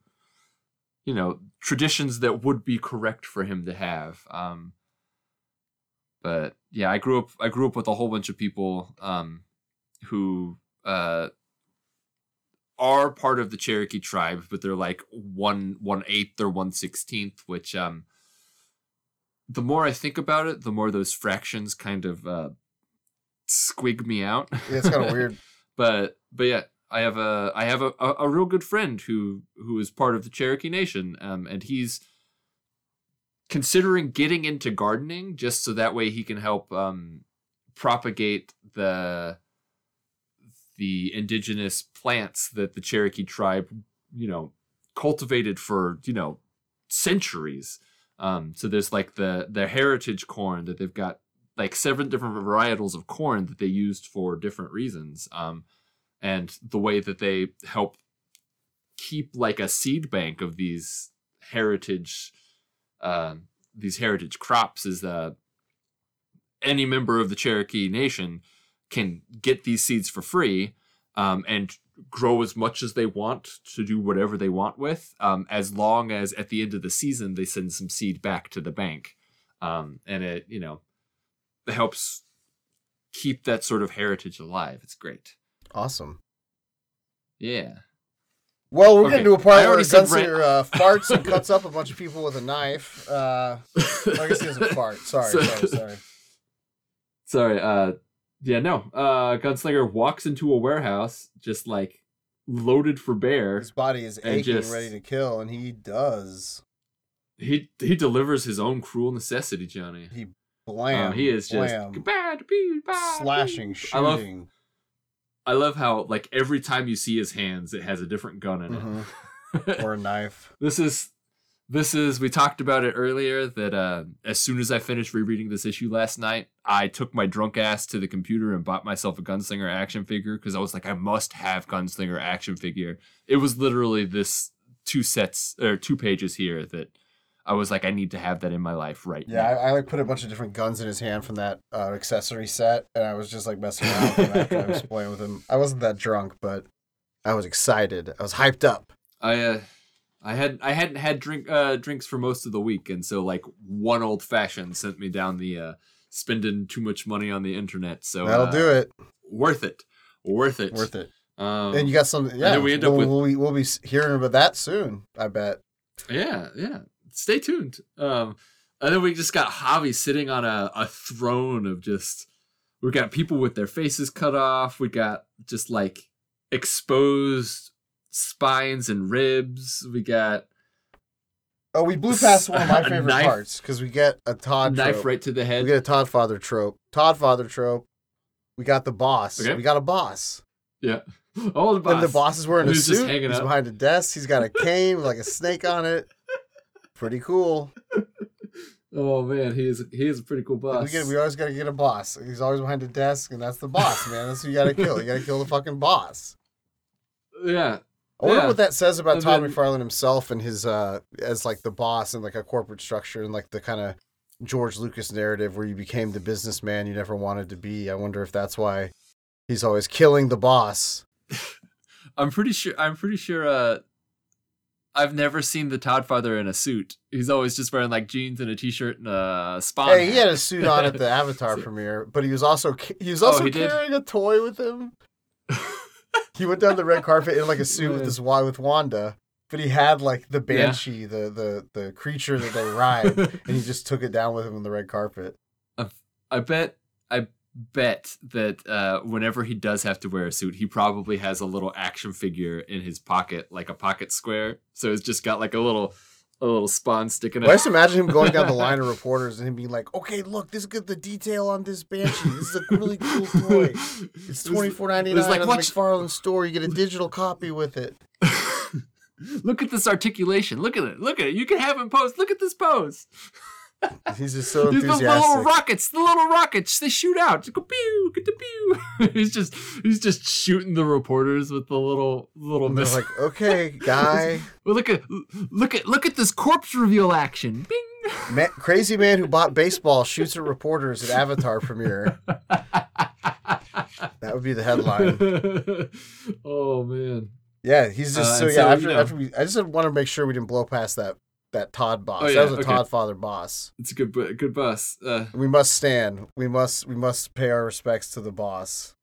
B: you know, traditions that would be correct for him to have. Um but yeah, I grew up I grew up with a whole bunch of people um who uh are part of the Cherokee tribe, but they're like one one eighth or one sixteenth, which um the more I think about it, the more those fractions kind of uh squig me out.
A: Yeah, it's kind of weird.
B: but but yeah, I have a I have a, a, a real good friend who who is part of the Cherokee Nation, um, and he's considering getting into gardening just so that way he can help um, propagate the the indigenous plants that the Cherokee tribe, you know, cultivated for you know centuries. Um, so there's like the the heritage corn that they've got like seven different varietals of corn that they used for different reasons. Um, and the way that they help keep like a seed bank of these heritage uh, these heritage crops is that any member of the Cherokee Nation can get these seeds for free um, and grow as much as they want to do whatever they want with, um, as long as at the end of the season they send some seed back to the bank, um, and it you know helps keep that sort of heritage alive. It's great.
A: Awesome.
B: Yeah.
A: Well, we're
B: Okay,
A: getting to a part where Gunslinger uh, farts and cuts up a bunch of people with a knife. Uh, I guess he doesn't fart. Sorry,
B: So-
A: sorry, sorry.
B: Sorry. Uh, yeah, no. Uh, Gunslinger walks into a warehouse just like loaded for bear.
A: His body is aching,
B: just-
A: ready to kill, and he does.
B: He he delivers his own cruel necessity, Johnny.
A: He
B: Um,
A: blam.
B: he is just
A: blam,
B: to
A: slashing,
B: be. I love
A: shooting.
B: I love how like every time you see his hands, it has a different gun in it.
A: Mhm. or a knife.
B: this is this is we talked about it earlier that uh, as soon as I finished rereading this issue last night, I took my drunk ass to the computer and bought myself a Gunslinger action figure because I was like, I must have Gunslinger action figure. It was literally this two sets or two pages here that I was like, I need to have that in my life right
A: Yeah,
B: now.
A: I, I like put a bunch of different guns in his hand from that uh, accessory set, and I was just like messing around with him after I was playing with him. I wasn't that drunk, but I was excited. I was hyped up.
B: I uh, I had I hadn't had drink uh, drinks for most of the week, and so like one old fashioned sent me down the uh, spending too much money on the internet. So
A: That'll
B: uh,
A: do it.
B: Worth it, worth it,
A: Worth it.
B: Um,
A: and you got some. Yeah,
B: we end up
A: we'll,
B: with-
A: we'll, be- we'll be hearing about that soon. I bet.
B: yeah, yeah. Stay tuned. Um, and then we just got Javi sitting on a, a throne of just. We got people with their faces cut off. We got just like exposed spines and ribs. We got
A: Oh, we blew past one of my favorite
B: knife-
A: parts because we get a Todd
B: knife
A: trope.
B: right to the head.
A: We get a Toddfather trope. Toddfather trope. We got the boss.
B: Okay.
A: We got a boss.
B: yeah. Oh, the boss.
A: And the boss is wearing a
B: He's just
A: suit.
B: hanging
A: He's
B: out.
A: behind a desk. He's got a cane with like a snake on it. Pretty cool.
B: Oh man, he is he is a pretty cool boss.
A: We, get, we always got to get a boss. He's always behind a desk, and that's the boss, man. That's who you got to kill. You got to kill the fucking boss.
B: yeah.
A: I wonder
B: Yeah.
A: what that says about
B: And
A: Todd
B: then-
A: McFarlane himself and his uh as like the boss and like a corporate structure and like the kind of George Lucas narrative where you became the businessman you never wanted to be. I wonder if that's why he's always killing the boss.
B: I'm pretty sure I'm pretty sure uh I've never seen the Toddfather in a suit. He's always just wearing like jeans and a t-shirt and a spawn.
A: Hey, he had a suit on at the Avatar
B: So-
A: premiere, but he was also he was
B: Oh,
A: also
B: he did?
A: carrying a toy with him. He went down the red carpet in like a suit with this with Wanda, but he had like the banshee, the the the creature that they ride, and he just took it down with him on the red carpet.
B: I bet I bet that uh, whenever he does have to wear a suit, he probably has a little action figure in his pocket, like a pocket square. So it's just got like a little a little spawn sticking
A: Well, I just imagine him going down the line of reporters and him being like, "Okay, look, this is. The detail on this banshee. This is a really cool toy. It's twenty four ninety nine
B: It's like,
A: at the McFarlane store. You get a digital copy with it."
B: Look at this articulation. Look at it. Look at it. You can have him pose. Look at this pose.
A: He's just so
B: These the little rockets, the little rockets, they shoot out. Pew, get the pew. he's just he's just shooting the reporters with the little little missile.
A: like, "Okay, guy,
B: Well, look at look at look at this corpse reveal action. Bing.
A: ma- crazy man who bought baseball shoots at reporters at Avatar premiere." That would be the headline.
B: oh man.
A: Yeah, he's just
B: Uh,
A: so yeah.
B: so,
A: after,
B: you know-
A: after we, I just want to make sure we didn't blow past that that Todd boss.
B: Oh, yeah,
A: that was a
B: okay.
A: Toddfather boss.
B: It's a good good bus. Uh,
A: We must stand. We must we must pay our respects to the boss.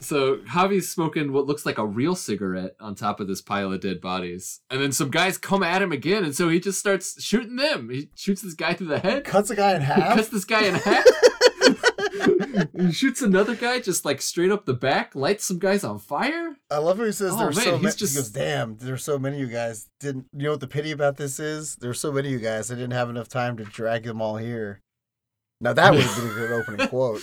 B: so Javi's smoking what looks like a real cigarette on top of this pile of dead bodies, and then some guys come at him again, and so he just starts shooting them. He shoots this guy through the head,
A: Cuts a guy in half.
B: cuts this guy in half. he shoots another guy just like straight up the back, lights some guys on fire.
A: I love how he says
B: Oh,
A: there's
B: man,
A: so many.
B: just-
A: He goes, "Damn, there's so many of you guys didn't. You know what the pity about this is? There's so many of you guys. I didn't have enough time to drag them all here. Now that would have been a good opening quote.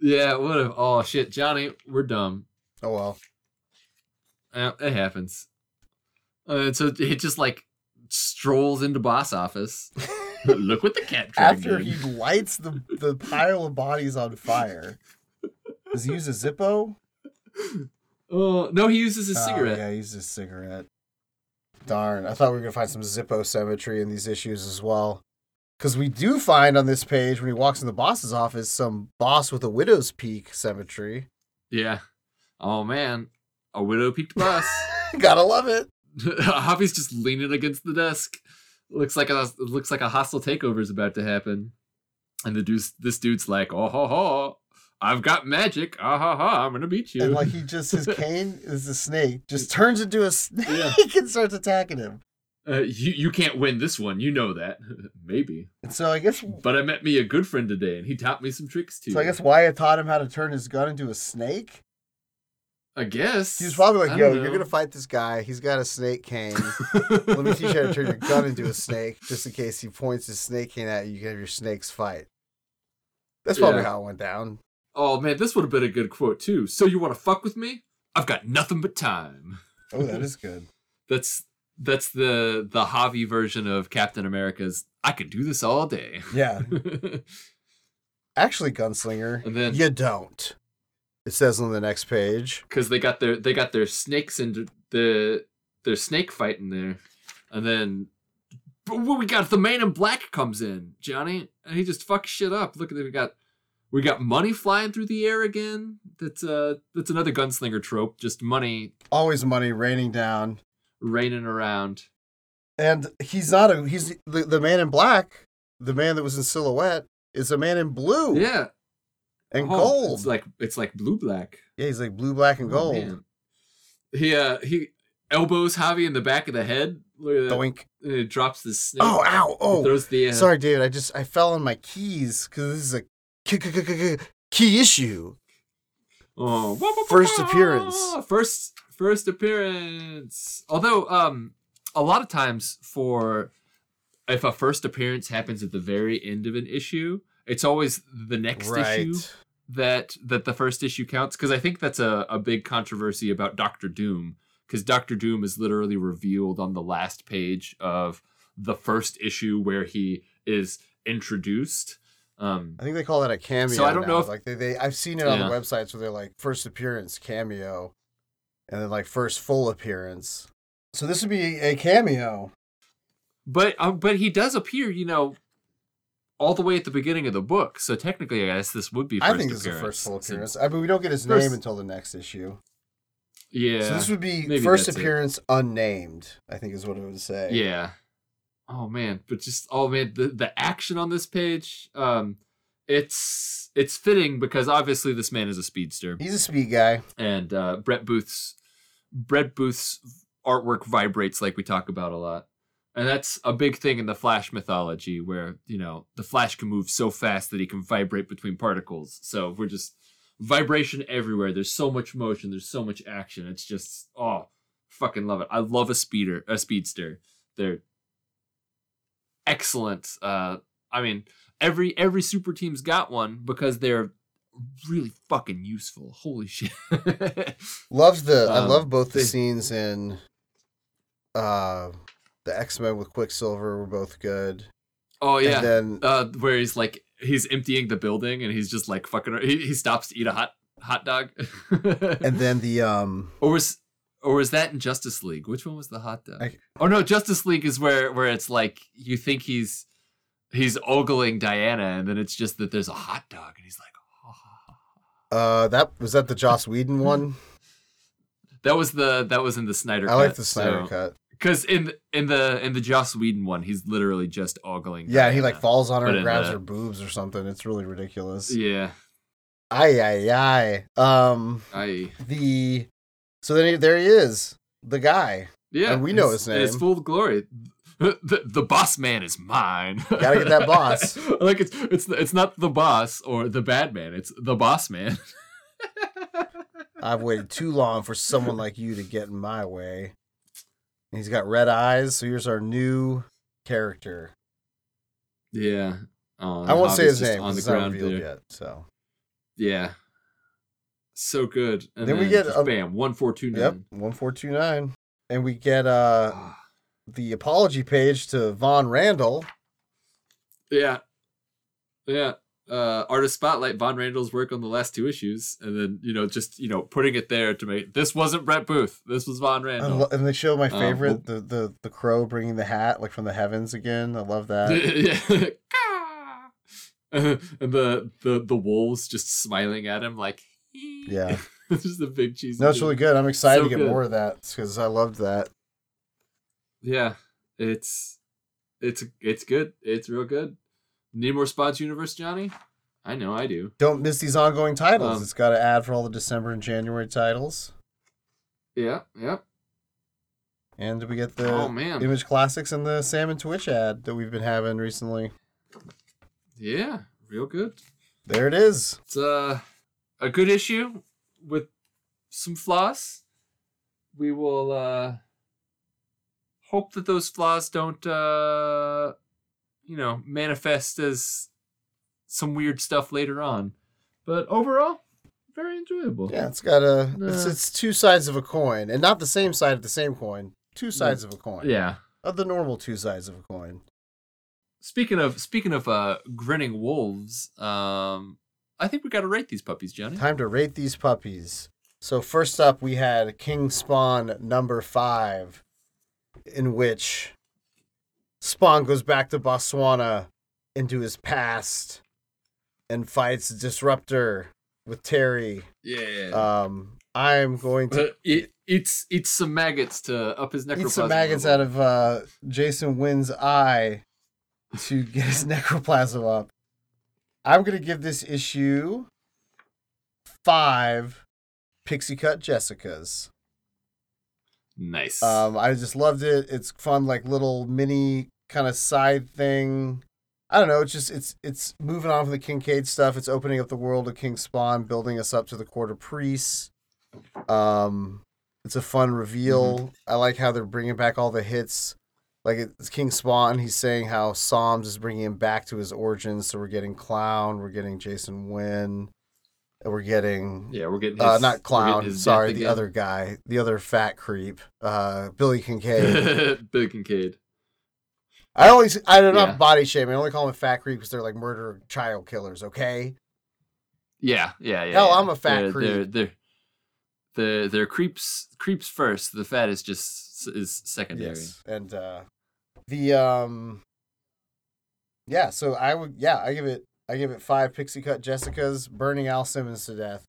B: Yeah, what if? Oh shit, Johnny, we're dumb.
A: Oh well.
B: Uh, it happens. Uh, so it just like strolls into boss office. Look what the cat dragged
A: After
B: in.
A: he lights the the pile of bodies on fire, does he use a Zippo?
B: Oh no, he uses his
A: Oh,
B: cigarette.
A: yeah, he uses a cigarette. Darn, I thought we were gonna find some Zippo symmetry in these issues as well. Because we do find on this page when he walks in the boss's office some boss with a widow's peak symmetry.
B: Yeah. Oh man, a widow peaked boss.
A: Gotta love it.
B: Javi's just leaning against the desk. Looks like a looks like a hostile takeover is about to happen. And the dude's this dude's like, oh ho ho, I've got magic. Ah ha ha, I'm gonna beat you.
A: And like he just his cane is a snake, just turns into a snake
B: Yeah.
A: and starts attacking him.
B: uh, you you can't win this one. You know that. Maybe.
A: And so I guess
B: But I met me a good friend today, and he taught me some tricks too.
A: so I guess Wyatt taught him how to turn his gun into a snake.
B: I guess
A: He was probably like, "Yo,
B: don't
A: you're gonna fight this guy. He's got a snake cane. Let me teach you how to turn your gun into a snake, just in case he points his snake cane at you. You can have your snakes fight." That's probably
B: Yeah.
A: how it went down.
B: Oh man, this would have been a good quote too. So you want to fuck with me? I've got nothing but time.
A: Oh, that is good.
B: That's that's the the Javi version of Captain America's. I could do this all day.
A: Yeah, actually, gunslinger,
B: then
A: you don't. It says on the next page.
B: because they got their they got their snakes and the their snake fight in there, and then what we got the man in black comes in Johnny and he just fucks shit up. Look at it, we got we got money flying through the air again. That's uh that's another gunslinger trope. Just money
A: Always money raining down,
B: raining around.
A: and he's not a. He's the, the man in black. The man that was in silhouette is a man in blue
B: Yeah,
A: and
B: Oh,
A: gold.
B: It's like it's like blue black.
A: yeah, he's like blue, black, and
B: Oh,
A: gold.
B: man. He uh he elbows Javi in the back of the head. Look at that.
A: Doink.
B: And it drops the snake.
A: Oh, ow!
B: He
A: Oh,
B: throws the uh,
A: sorry, dude. I just I fell on my keys because this is a key issue.
B: Oh,
A: First appearance.
B: First first appearance. Although um a lot of times for if a first appearance happens at the very end of an issue, it's always the next issue that that the first issue counts because I think that's a, a big controversy about Doctor Doom because Doctor Doom is literally revealed on the last page of the first issue where he is introduced. Um,
A: I think they call that a cameo.
B: So I don't know if-
A: like they, they I've seen it on the websites where they're like first appearance cameo, and then like first full appearance. So this would be a cameo.
B: but um, but he does appear, you know, all the way at the beginning of the book. So technically, I guess this would be. First
A: I think this is the
B: appearance,
A: first full appearance. I mean, we don't get his
B: First-
A: name until the next issue.
B: Yeah.
A: So this would be first
B: that's it.
A: appearance unnamed. I think is what it would say.
B: Yeah. Oh man, but just oh man, the the action on this page, um, it's it's fitting because obviously this man is a speedster,
A: He's a speed guy.
B: and uh, Brett Booth's Brett Booth's artwork vibrates like we talk about a lot, and that's a big thing in the Flash mythology, where you know the Flash can move so fast that he can vibrate between particles. So we're just vibration everywhere. There's so much motion. There's so much action. It's just oh, fucking love it. I love a speeder, a speedster. They're excellent. Uh, I mean, every every super team's got one because they're really fucking useful. Holy shit.
A: Loves the. I
B: Um,
A: love both the
B: they-
A: scenes in. Uh, the X Men with Quicksilver were both good.
B: oh yeah.
A: And then
B: uh, where he's like he's emptying the building and he's just like fucking. He, he stops to eat a hot hot dog.
A: and then the um.
B: or was or was that in Justice League? Which one was the hot dog?
A: I-
B: oh no, Justice League is where where it's like you think he's he's ogling Diana and then it's just that there's a hot dog and he's like. "Oh."
A: Uh, that was that the Joss Whedon one.
B: That was the that was in the Snyder. Cut.
A: I like the Snyder cut.
B: Because in in the in the Joss Whedon one, he's literally just ogling.
A: Yeah, he like falls on her
B: But
A: and grabs
B: the-
A: her boobs or something. It's really ridiculous.
B: Yeah,
A: Aye, aye, aye. Um,
B: I
A: the so then he, there he is, the guy.
B: yeah,
A: And we know his
B: name. It's full of glory. The, the boss man is mine.
A: Gotta get that boss.
B: like it's it's it's not the boss or the bad man. It's the boss man.
A: I've waited too long for someone like you to get in my way. And he's got red eyes. So here's our new character.
B: yeah.
A: I won't say his name
B: on the
A: it's not
B: ground
A: revealed yet. So
B: Yeah. So good. And
A: Then we get
B: just
A: a-
B: bam one four two
A: yep, one four two nine, and we get uh the apology page to Von Randal.
B: Yeah. Yeah. Uh, artist spotlight Von Randal's work on the last two issues, and then you know just you know putting it there to make this wasn't Brett Booth, this was Von Randal.
A: lo- and they show my
B: Um,
A: favorite, the, the the crow bringing the hat like from the heavens again. I love that.
B: yeah. and the the the wolves just smiling at him like
A: Yeah.
B: this is the big cheese.
A: No, it's really good. I'm excited
B: So
A: to get
B: good.
A: more of that because I loved that.
B: Yeah, it's it's it's good. It's real good. Need more spots, Universe Johnny? I know I do.
A: Don't miss these ongoing titles.
B: Um,
A: it's got to add for all the December and January titles.
B: Yeah, yeah.
A: And we get the
B: oh man,
A: Image Classics and the Sam and Twitch ad that we've been having recently.
B: yeah, real good.
A: There it is.
B: It's uh, a good issue with some flaws. We will uh, hope that those flaws don't, uh, you know, manifest as some weird stuff later on. But overall, very enjoyable.
A: Yeah, it's got a. It's, it's two sides of a coin, and not the same side of the same coin. Two sides of a coin.
B: Yeah.
A: Of the normal two sides of a coin.
B: Speaking of speaking of uh, grinning wolves, um, I think we got to rate these puppies, Johnny.
A: Time to rate these puppies. So first up, we had King Spawn number five, in which Spawn goes back to Botswana into his past and fights Disruptor with Terry.
B: Yeah.
A: Um, I'm going to
B: it, it's it's some maggots to up his necroplasm.
A: eat some maggots
B: level.
A: out of uh, Jason Wynn's eye to get his necroplasm up. I'm gonna give this issue five pixie cut Jessicas.
B: Nice.
A: Um, I just loved it. It's fun, like little mini kind of side thing. I don't know. It's just it's it's moving on from the Kincaid stuff. It's opening up the world of King Spawn, building us up to the Quarter Priests. Um, it's a fun reveal. I like how they're bringing back all the hits. Like it's King Spawn. He's saying how Psalms is bringing him back to his origins. So we're getting Clown. We're getting Jason Wynn. And we're getting
B: yeah, we're getting his,
A: uh, not clown. Sorry, the other guy, the other fat creep, uh, Billy Kincaid.
B: Billy Kincaid.
A: I always, I don't know,
B: Yeah.
A: body shaming. I only call them fat creep because they're like murder child killers. Okay,
B: Yeah, yeah, yeah.
A: Hell,
B: yeah.
A: I'm a fat
B: they're,
A: creep.
B: They're, they're they're they're creeps creeps first. The fat is just is secondary.
A: yes, and uh, the um, yeah. So I would, yeah, I give it, I give it five pixie cut Jessicas burning Al Simmons to death.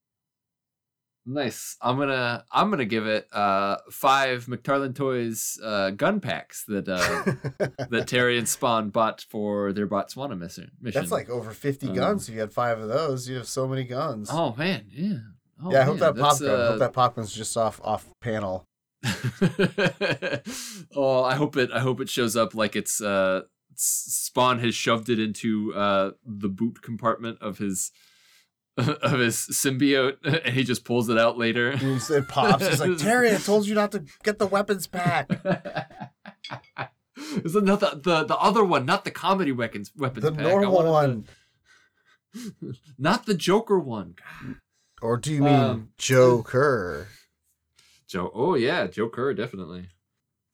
B: Nice. I'm gonna I'm gonna give it uh five McFarlane Toys uh gun packs that uh that Terry and Spawn bought for their Botswana mission. mission.
A: That's like over fifty
B: Um,
A: guns. If you had five of those, you'd have so many guns.
B: oh man, yeah. Oh,
A: yeah, I hope
B: man,
A: that pop
B: uh,
A: hope that pop gun's just off off panel.
B: oh, I hope it. I hope it shows up like it's uh, Spawn has shoved it into uh, the boot compartment of his of his symbiote, and he just pulls it out later.
A: It pops. He's like, Terry, I told you not to get the weapons pack.
B: Is it not the, the the other one, not the comedy weapons weapons
A: The
B: pack.
A: Normal one.
B: the- not the Joker one.
A: Or do you mean
B: Um,
A: Joker?
B: Joe. Oh yeah, Joe Kerr definitely.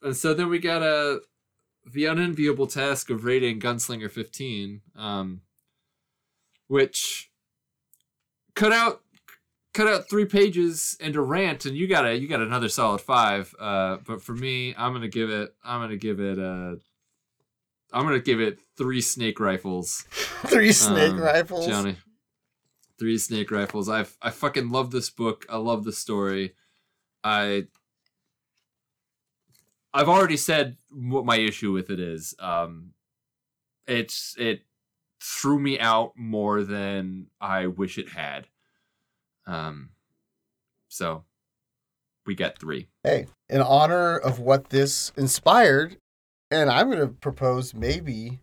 B: And so then we got uh, the unenviable task of rating Gunslinger 15, um, which cut out cut out three pages and a rant, and you got a you got another solid five. Uh, but for me, I'm gonna give it I'm gonna give it uh, I'm gonna give it three snake rifles.
A: Three snake
B: Um,
A: rifles.
B: Johnny. Three snake rifles. I've I fucking love this book. I love the story. I I've already said what my issue with it is. Um it's it threw me out more than I wish it had. Um so we get 3.
A: Hey, in honor of what this inspired, and I'm going to propose maybe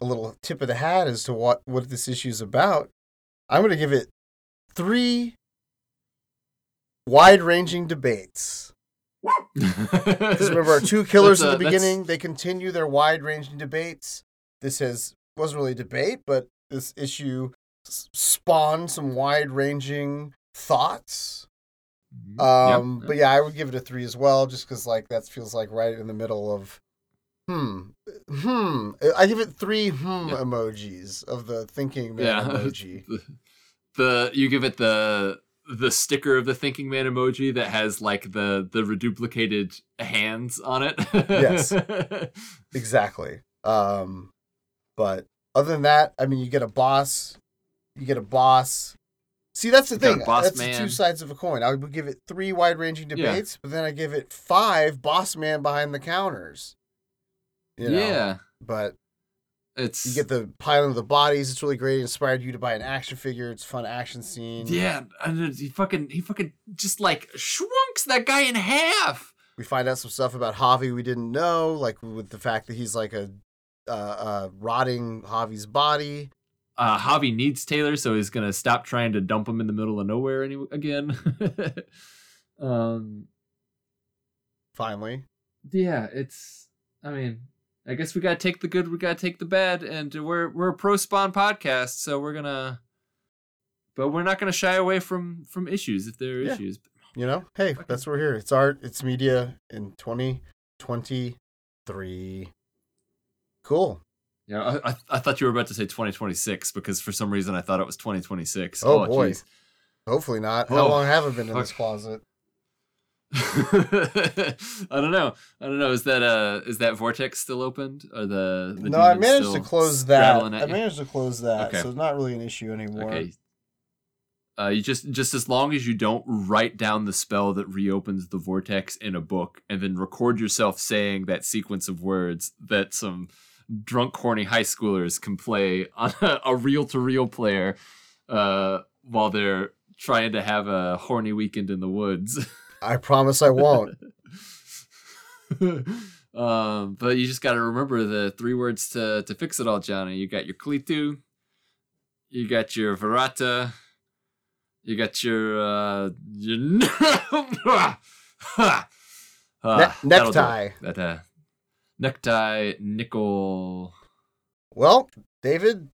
A: a little tip of the hat as to what what this issue is about. I'm going to give it three wide-ranging debates. Because remember, our two killers at
B: uh,
A: the
B: that's-
A: beginning, they continue their wide-ranging debates. This has wasn't really a debate, but this issue spawned some wide-ranging thoughts. Um,
B: Yep.
A: but yeah, I would give it a three as well, just because like that feels like right in the middle of hmm hmm. I give it three hmm emojis of the thinking man
B: Yeah.
A: emoji.
B: the, the you give it the the sticker of the thinking man emoji that has like the the reduplicated hands on it.
A: Yes. Exactly. Um, but other than that, I mean, you get a boss, you get a boss. See, that's the
B: You
A: thing. that's the two sides of a coin. I would give it three wide-ranging
B: Yeah.
A: debates, but then I give it five boss man behind the counters. You know?
B: yeah,
A: But
B: it's
A: You get the piling of the bodies. It's really great. It inspired you to buy an action figure. It's a fun action scene.
B: yeah, and he fucking he fucking just like shrunks that guy in half.
A: We find out some stuff about Javi we didn't know, like with the fact that he's like a uh, uh, rotting Javi's body.
B: Uh, Javi needs Taylor, so he's gonna stop trying to dump him in the middle of nowhere any again. um,
A: Finally,
B: yeah, it's. I mean, I guess we gotta take the good, we gotta take the bad, and we're we're a pro spawn podcast, so we're gonna. But we're not gonna shy away from from issues if there are
A: Yeah.
B: issues.
A: you know, hey, that's what we're here. It's art. It's media in 2023. Cool.
B: Yeah, I, I I thought you were about to say 2026 because for some reason I thought it was 2026.
A: Oh, boy.
B: jeez.
A: Hopefully not. How
B: Oh,
A: long have I been in this closet?
B: I don't know. I don't know. Is that uh is that vortex still opened or the, the
A: no, I managed to close that. I managed to close that,
B: Okay.
A: so it's not really an issue anymore.
B: Okay. Uh, you just just as long as you don't write down the spell that reopens the vortex in a book and then record yourself saying that sequence of words that some drunk horny high schoolers can play on a reel to reel player uh, while they're trying to have a horny weekend in the woods.
A: I promise I won't.
B: um, but you just got to remember the three words to to fix it all, Johnny. You got your Klaatu, you got your Verata, you got your uh, your Ah,
A: Ne- necktie.
B: That uh, necktie, nickel.
A: Well, David,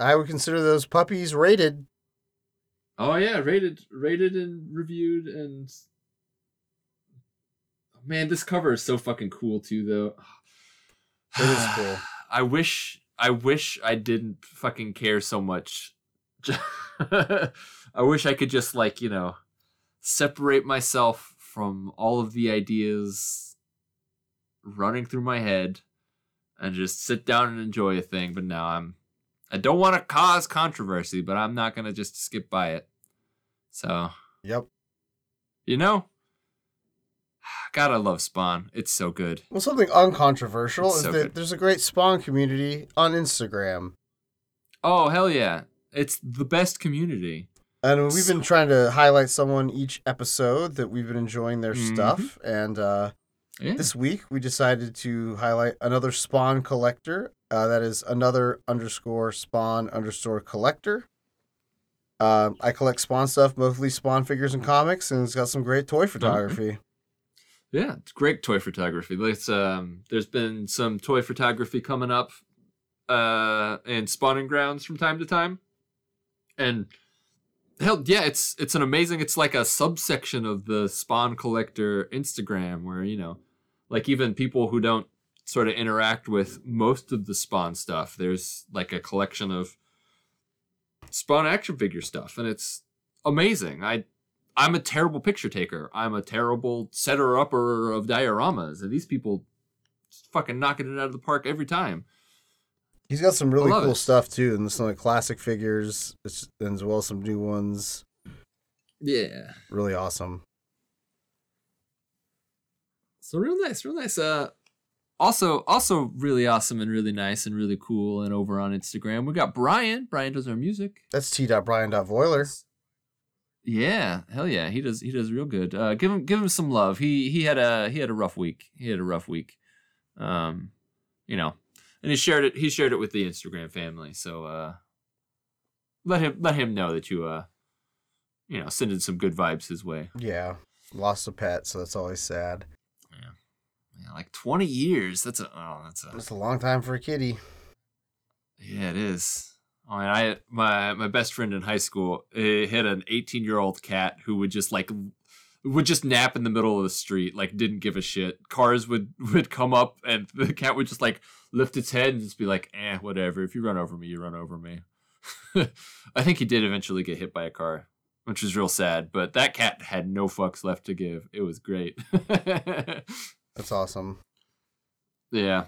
A: I would consider those puppies rated.
B: Oh yeah, rated, rated, and reviewed, and man, this cover is so fucking cool too, though.
A: It is cool.
B: I wish, I wish I didn't fucking care so much. I wish I could just like you know separate myself from all of the ideas running through my head and just sit down and enjoy a thing. But now I'm I don't want to cause controversy, but I'm not gonna just skip by it. So
A: Yep.
B: you know, God, I love Spawn. It's so good.
A: Well, something uncontroversial
B: It's
A: is
B: so
A: that
B: good.
A: there's a great Spawn community on Instagram.
B: Oh hell yeah! It's the best community.
A: And we've been trying to highlight someone each episode that we've been enjoying their
B: Mhm.
A: stuff. And uh,
B: Yeah.
A: this week we decided to highlight another Spawn collector. Uh, that is another underscore Spawn underscore collector. Um, I collect Spawn stuff, mostly Spawn figures and comics, and it's got some great toy photography.
B: Yeah, it's great toy photography. Um there's been some toy photography coming up uh in spawning grounds from time to time. And hell yeah, it's it's an amazing it's like a subsection of the spawn collector Instagram where, you know, like even people who don't sort of interact with most of the spawn stuff, there's like a collection of spawn action figure stuff and it's amazing. I I'm a terrible picture taker. I'm a terrible setter upper of dioramas, and these people fucking knocking it out of the park every time.
A: He's got some really cool
B: it.
A: stuff too, and some like classic figures, as well as some new ones.
B: Yeah.
A: Really awesome.
B: So real nice, real nice. Uh also also really awesome and really nice and really cool and over on Instagram. We got Bryain. Bryain does our music.
A: That's t.bryain.voyler.
B: Yeah, hell yeah, he does. He does real good. Uh, give him, give him some love. He he had a he had a rough week. He had a rough week. Um, you know, and he shared it. He shared it with the Instagram family. So uh, let him let him know that you uh, you know, sending some good vibes his way.
A: Yeah, lost a pet, so that's always sad.
B: Yeah, yeah like twenty years. That's a oh, that's a
A: that's a long time for a kitty.
B: Yeah, it is. I my my best friend in high school eh, had an 18 year old cat who would just like would just nap in the middle of the street, like didn't give a shit. Cars would would come up and the cat would just like lift its head and just be like, "Eh, whatever. If you run over me, you run over me." I think he did eventually get hit by a car, which was real sad. But that cat had no fucks left to give. It was great.
A: That's awesome.
B: Yeah.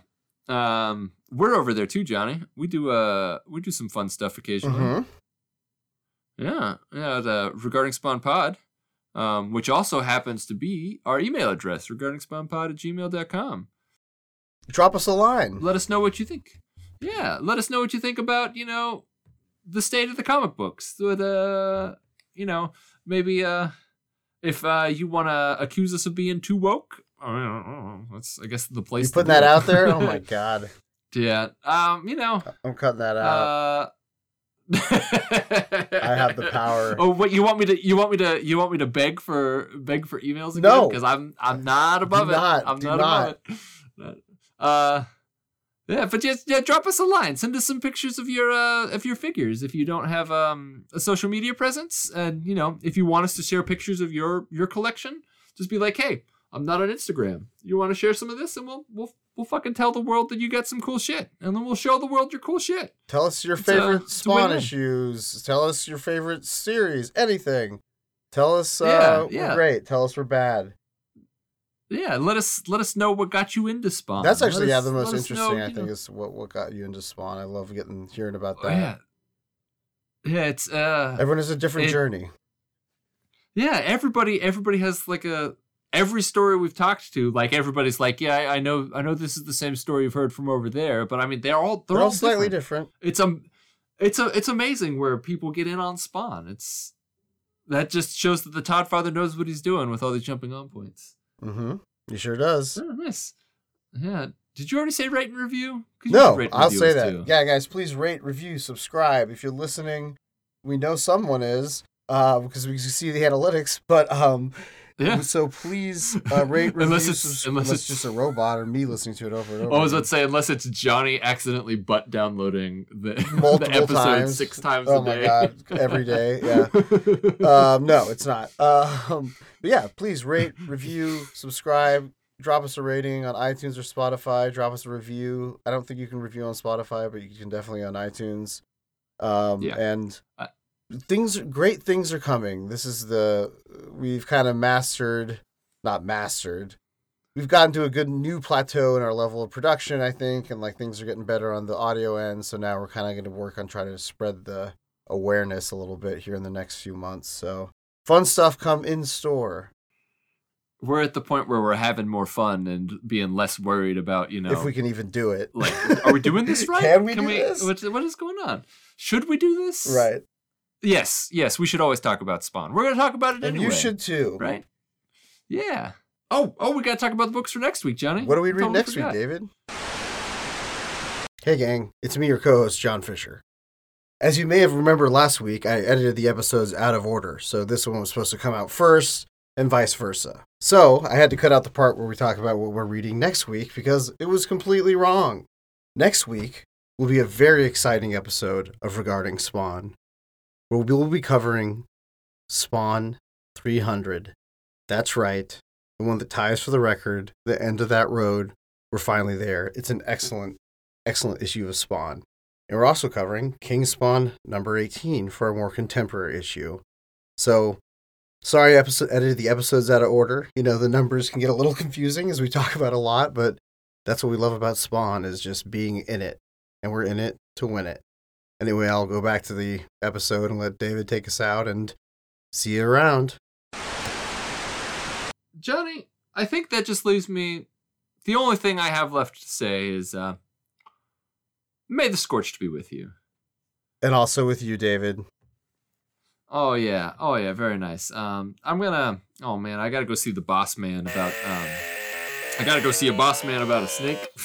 B: Um, we're over there too, Johnny. We do uh we do some fun stuff occasionally.
A: hmm
B: Yeah, yeah. The regarding Spawn Pod, um, which also happens to be our email address, regarding spawnpod at gmail.com.
A: Drop us a line.
B: Let us know what you think. Yeah, let us know what you think about, you know, the state of the comic books. With uh you know, maybe uh if uh you wanna accuse us of being too woke. I don't know. That's I guess the place.
A: You putting that out there? Oh my god,
B: Yeah. Um, you know,
A: I'm cutting that out.
B: Uh, I
A: have the power.
B: Oh, what you want me to? You want me to? You want me to beg for beg for emails? Again?
A: No.
B: because I'm I'm not above
A: Do
B: it.
A: not,
B: I'm
A: do
B: not, above it. Uh, yeah, but just yeah, drop us a line. Send us some pictures of your uh of your figures if you don't have um a social media presence, and you know if you want us to share pictures of your your collection, just be like, hey, I'm not on Instagram. You want to share some of this, and we'll we'll we'll fucking tell the world that you got some cool shit, and then we'll show the world your cool shit.
A: Tell us your
B: It's
A: favorite
B: it's
A: Spawn issues. Tell us your favorite series. Anything. Tell us uh,
B: Yeah,
A: we're great. Tell us we're bad.
B: Yeah, let us let us know what got you into Spawn.
A: That's
B: Let
A: actually yeah
B: us-
A: the most interesting.
B: know,
A: I think
B: know-
A: is what what got you into Spawn. I love getting hearing about
B: Oh,
A: that.
B: yeah, yeah, it's uh,
A: Everyone has a different
B: It-
A: journey.
B: yeah. Everybody, everybody has like a every story we've talked to. Like everybody's like, yeah, I, I know, I know this is the same story you've heard from over there, but I mean, they're all they're,
A: They're all slightly
B: different.
A: different.
B: It's um, it's a it's amazing where people get in on Spawn. It's that just shows that the Toddfather knows what he's doing with all these jumping on points.
A: Mm-hmm. He sure does.
B: Oh, nice. Yeah. Did you already say rate and review?
A: No,
B: and
A: I'll
B: review
A: say that.
B: too.
A: Yeah, guys, please rate, review, subscribe. If you're listening, we know someone is uh, because we can see the analytics. But um,
B: Yeah.
A: so please uh, rate, review,
B: Unless it's-
A: subs-
B: unless
A: unless
B: it's-
A: just a robot or me listening to it over and over.
B: Oh, I was about to say, unless it's Johnny accidentally butt downloading the,
A: Multiple
B: the episode
A: times.
B: six times
A: Oh
B: a
A: my
B: day.
A: God, every day, yeah. um, no, it's not. Um, but yeah, please rate, review, subscribe, drop us a rating on iTunes or Spotify. Drop us a review. I don't think you can review on Spotify, but you can definitely on iTunes. Um,
B: Yeah.
A: and
B: I-
A: things, great things are coming. This is the we've kind of mastered, not mastered. We've gotten to a good new plateau in our level of production, I think, and like things are getting better on the audio end. So now we're kind of going to work on trying to spread the awareness a little bit here in the next few months. So fun stuff come in store
B: we're at the point where we're having more fun and being less worried about, you know,
A: if we can even do it.
B: like, are we doing this right?
A: Can we do this?
B: What, what is going on? Should we do this?
A: Right.
B: Yes, yes, we should always talk about Spawn. We're gonna talk about it
A: And
B: anyway.
A: you should too.
B: right? Yeah. Oh, oh, we gotta talk about the books for next week, Johnny.
A: What are we
B: reading
A: next
B: forgot.
A: week, David? Hey, gang. It's me, your co host, John Fisher. As you may have remembered last week, I edited the episodes out of order, so this one was supposed to come out first and vice versa. So I had to cut out the part where we talk about what we're reading next week because it was completely wrong. Next week will be a very exciting episode of Regarding Spawn, where we will be covering Spawn 300. That's right, the one that ties for the record, the end of that road. We're finally there. It's an excellent, excellent issue of Spawn. And we're also covering King Spawn number 18 for a more contemporary issue. So, sorry, episode edited the episodes out of order. You know, the numbers can get a little confusing as we talk about a lot, but that's what we love about Spawn is just being in it. And we're in it to win it. Anyway, I'll go back to the episode and let David take us out and see you around.
B: Johnny, I think that just leaves me. The only thing I have left to say is, uh, may the scorched be with you.
A: And also with you, David.
B: Oh yeah, oh yeah, very nice. Um, I'm gonna. Oh man, I gotta go see the boss man about. Um, I gotta go see a boss man about a snake.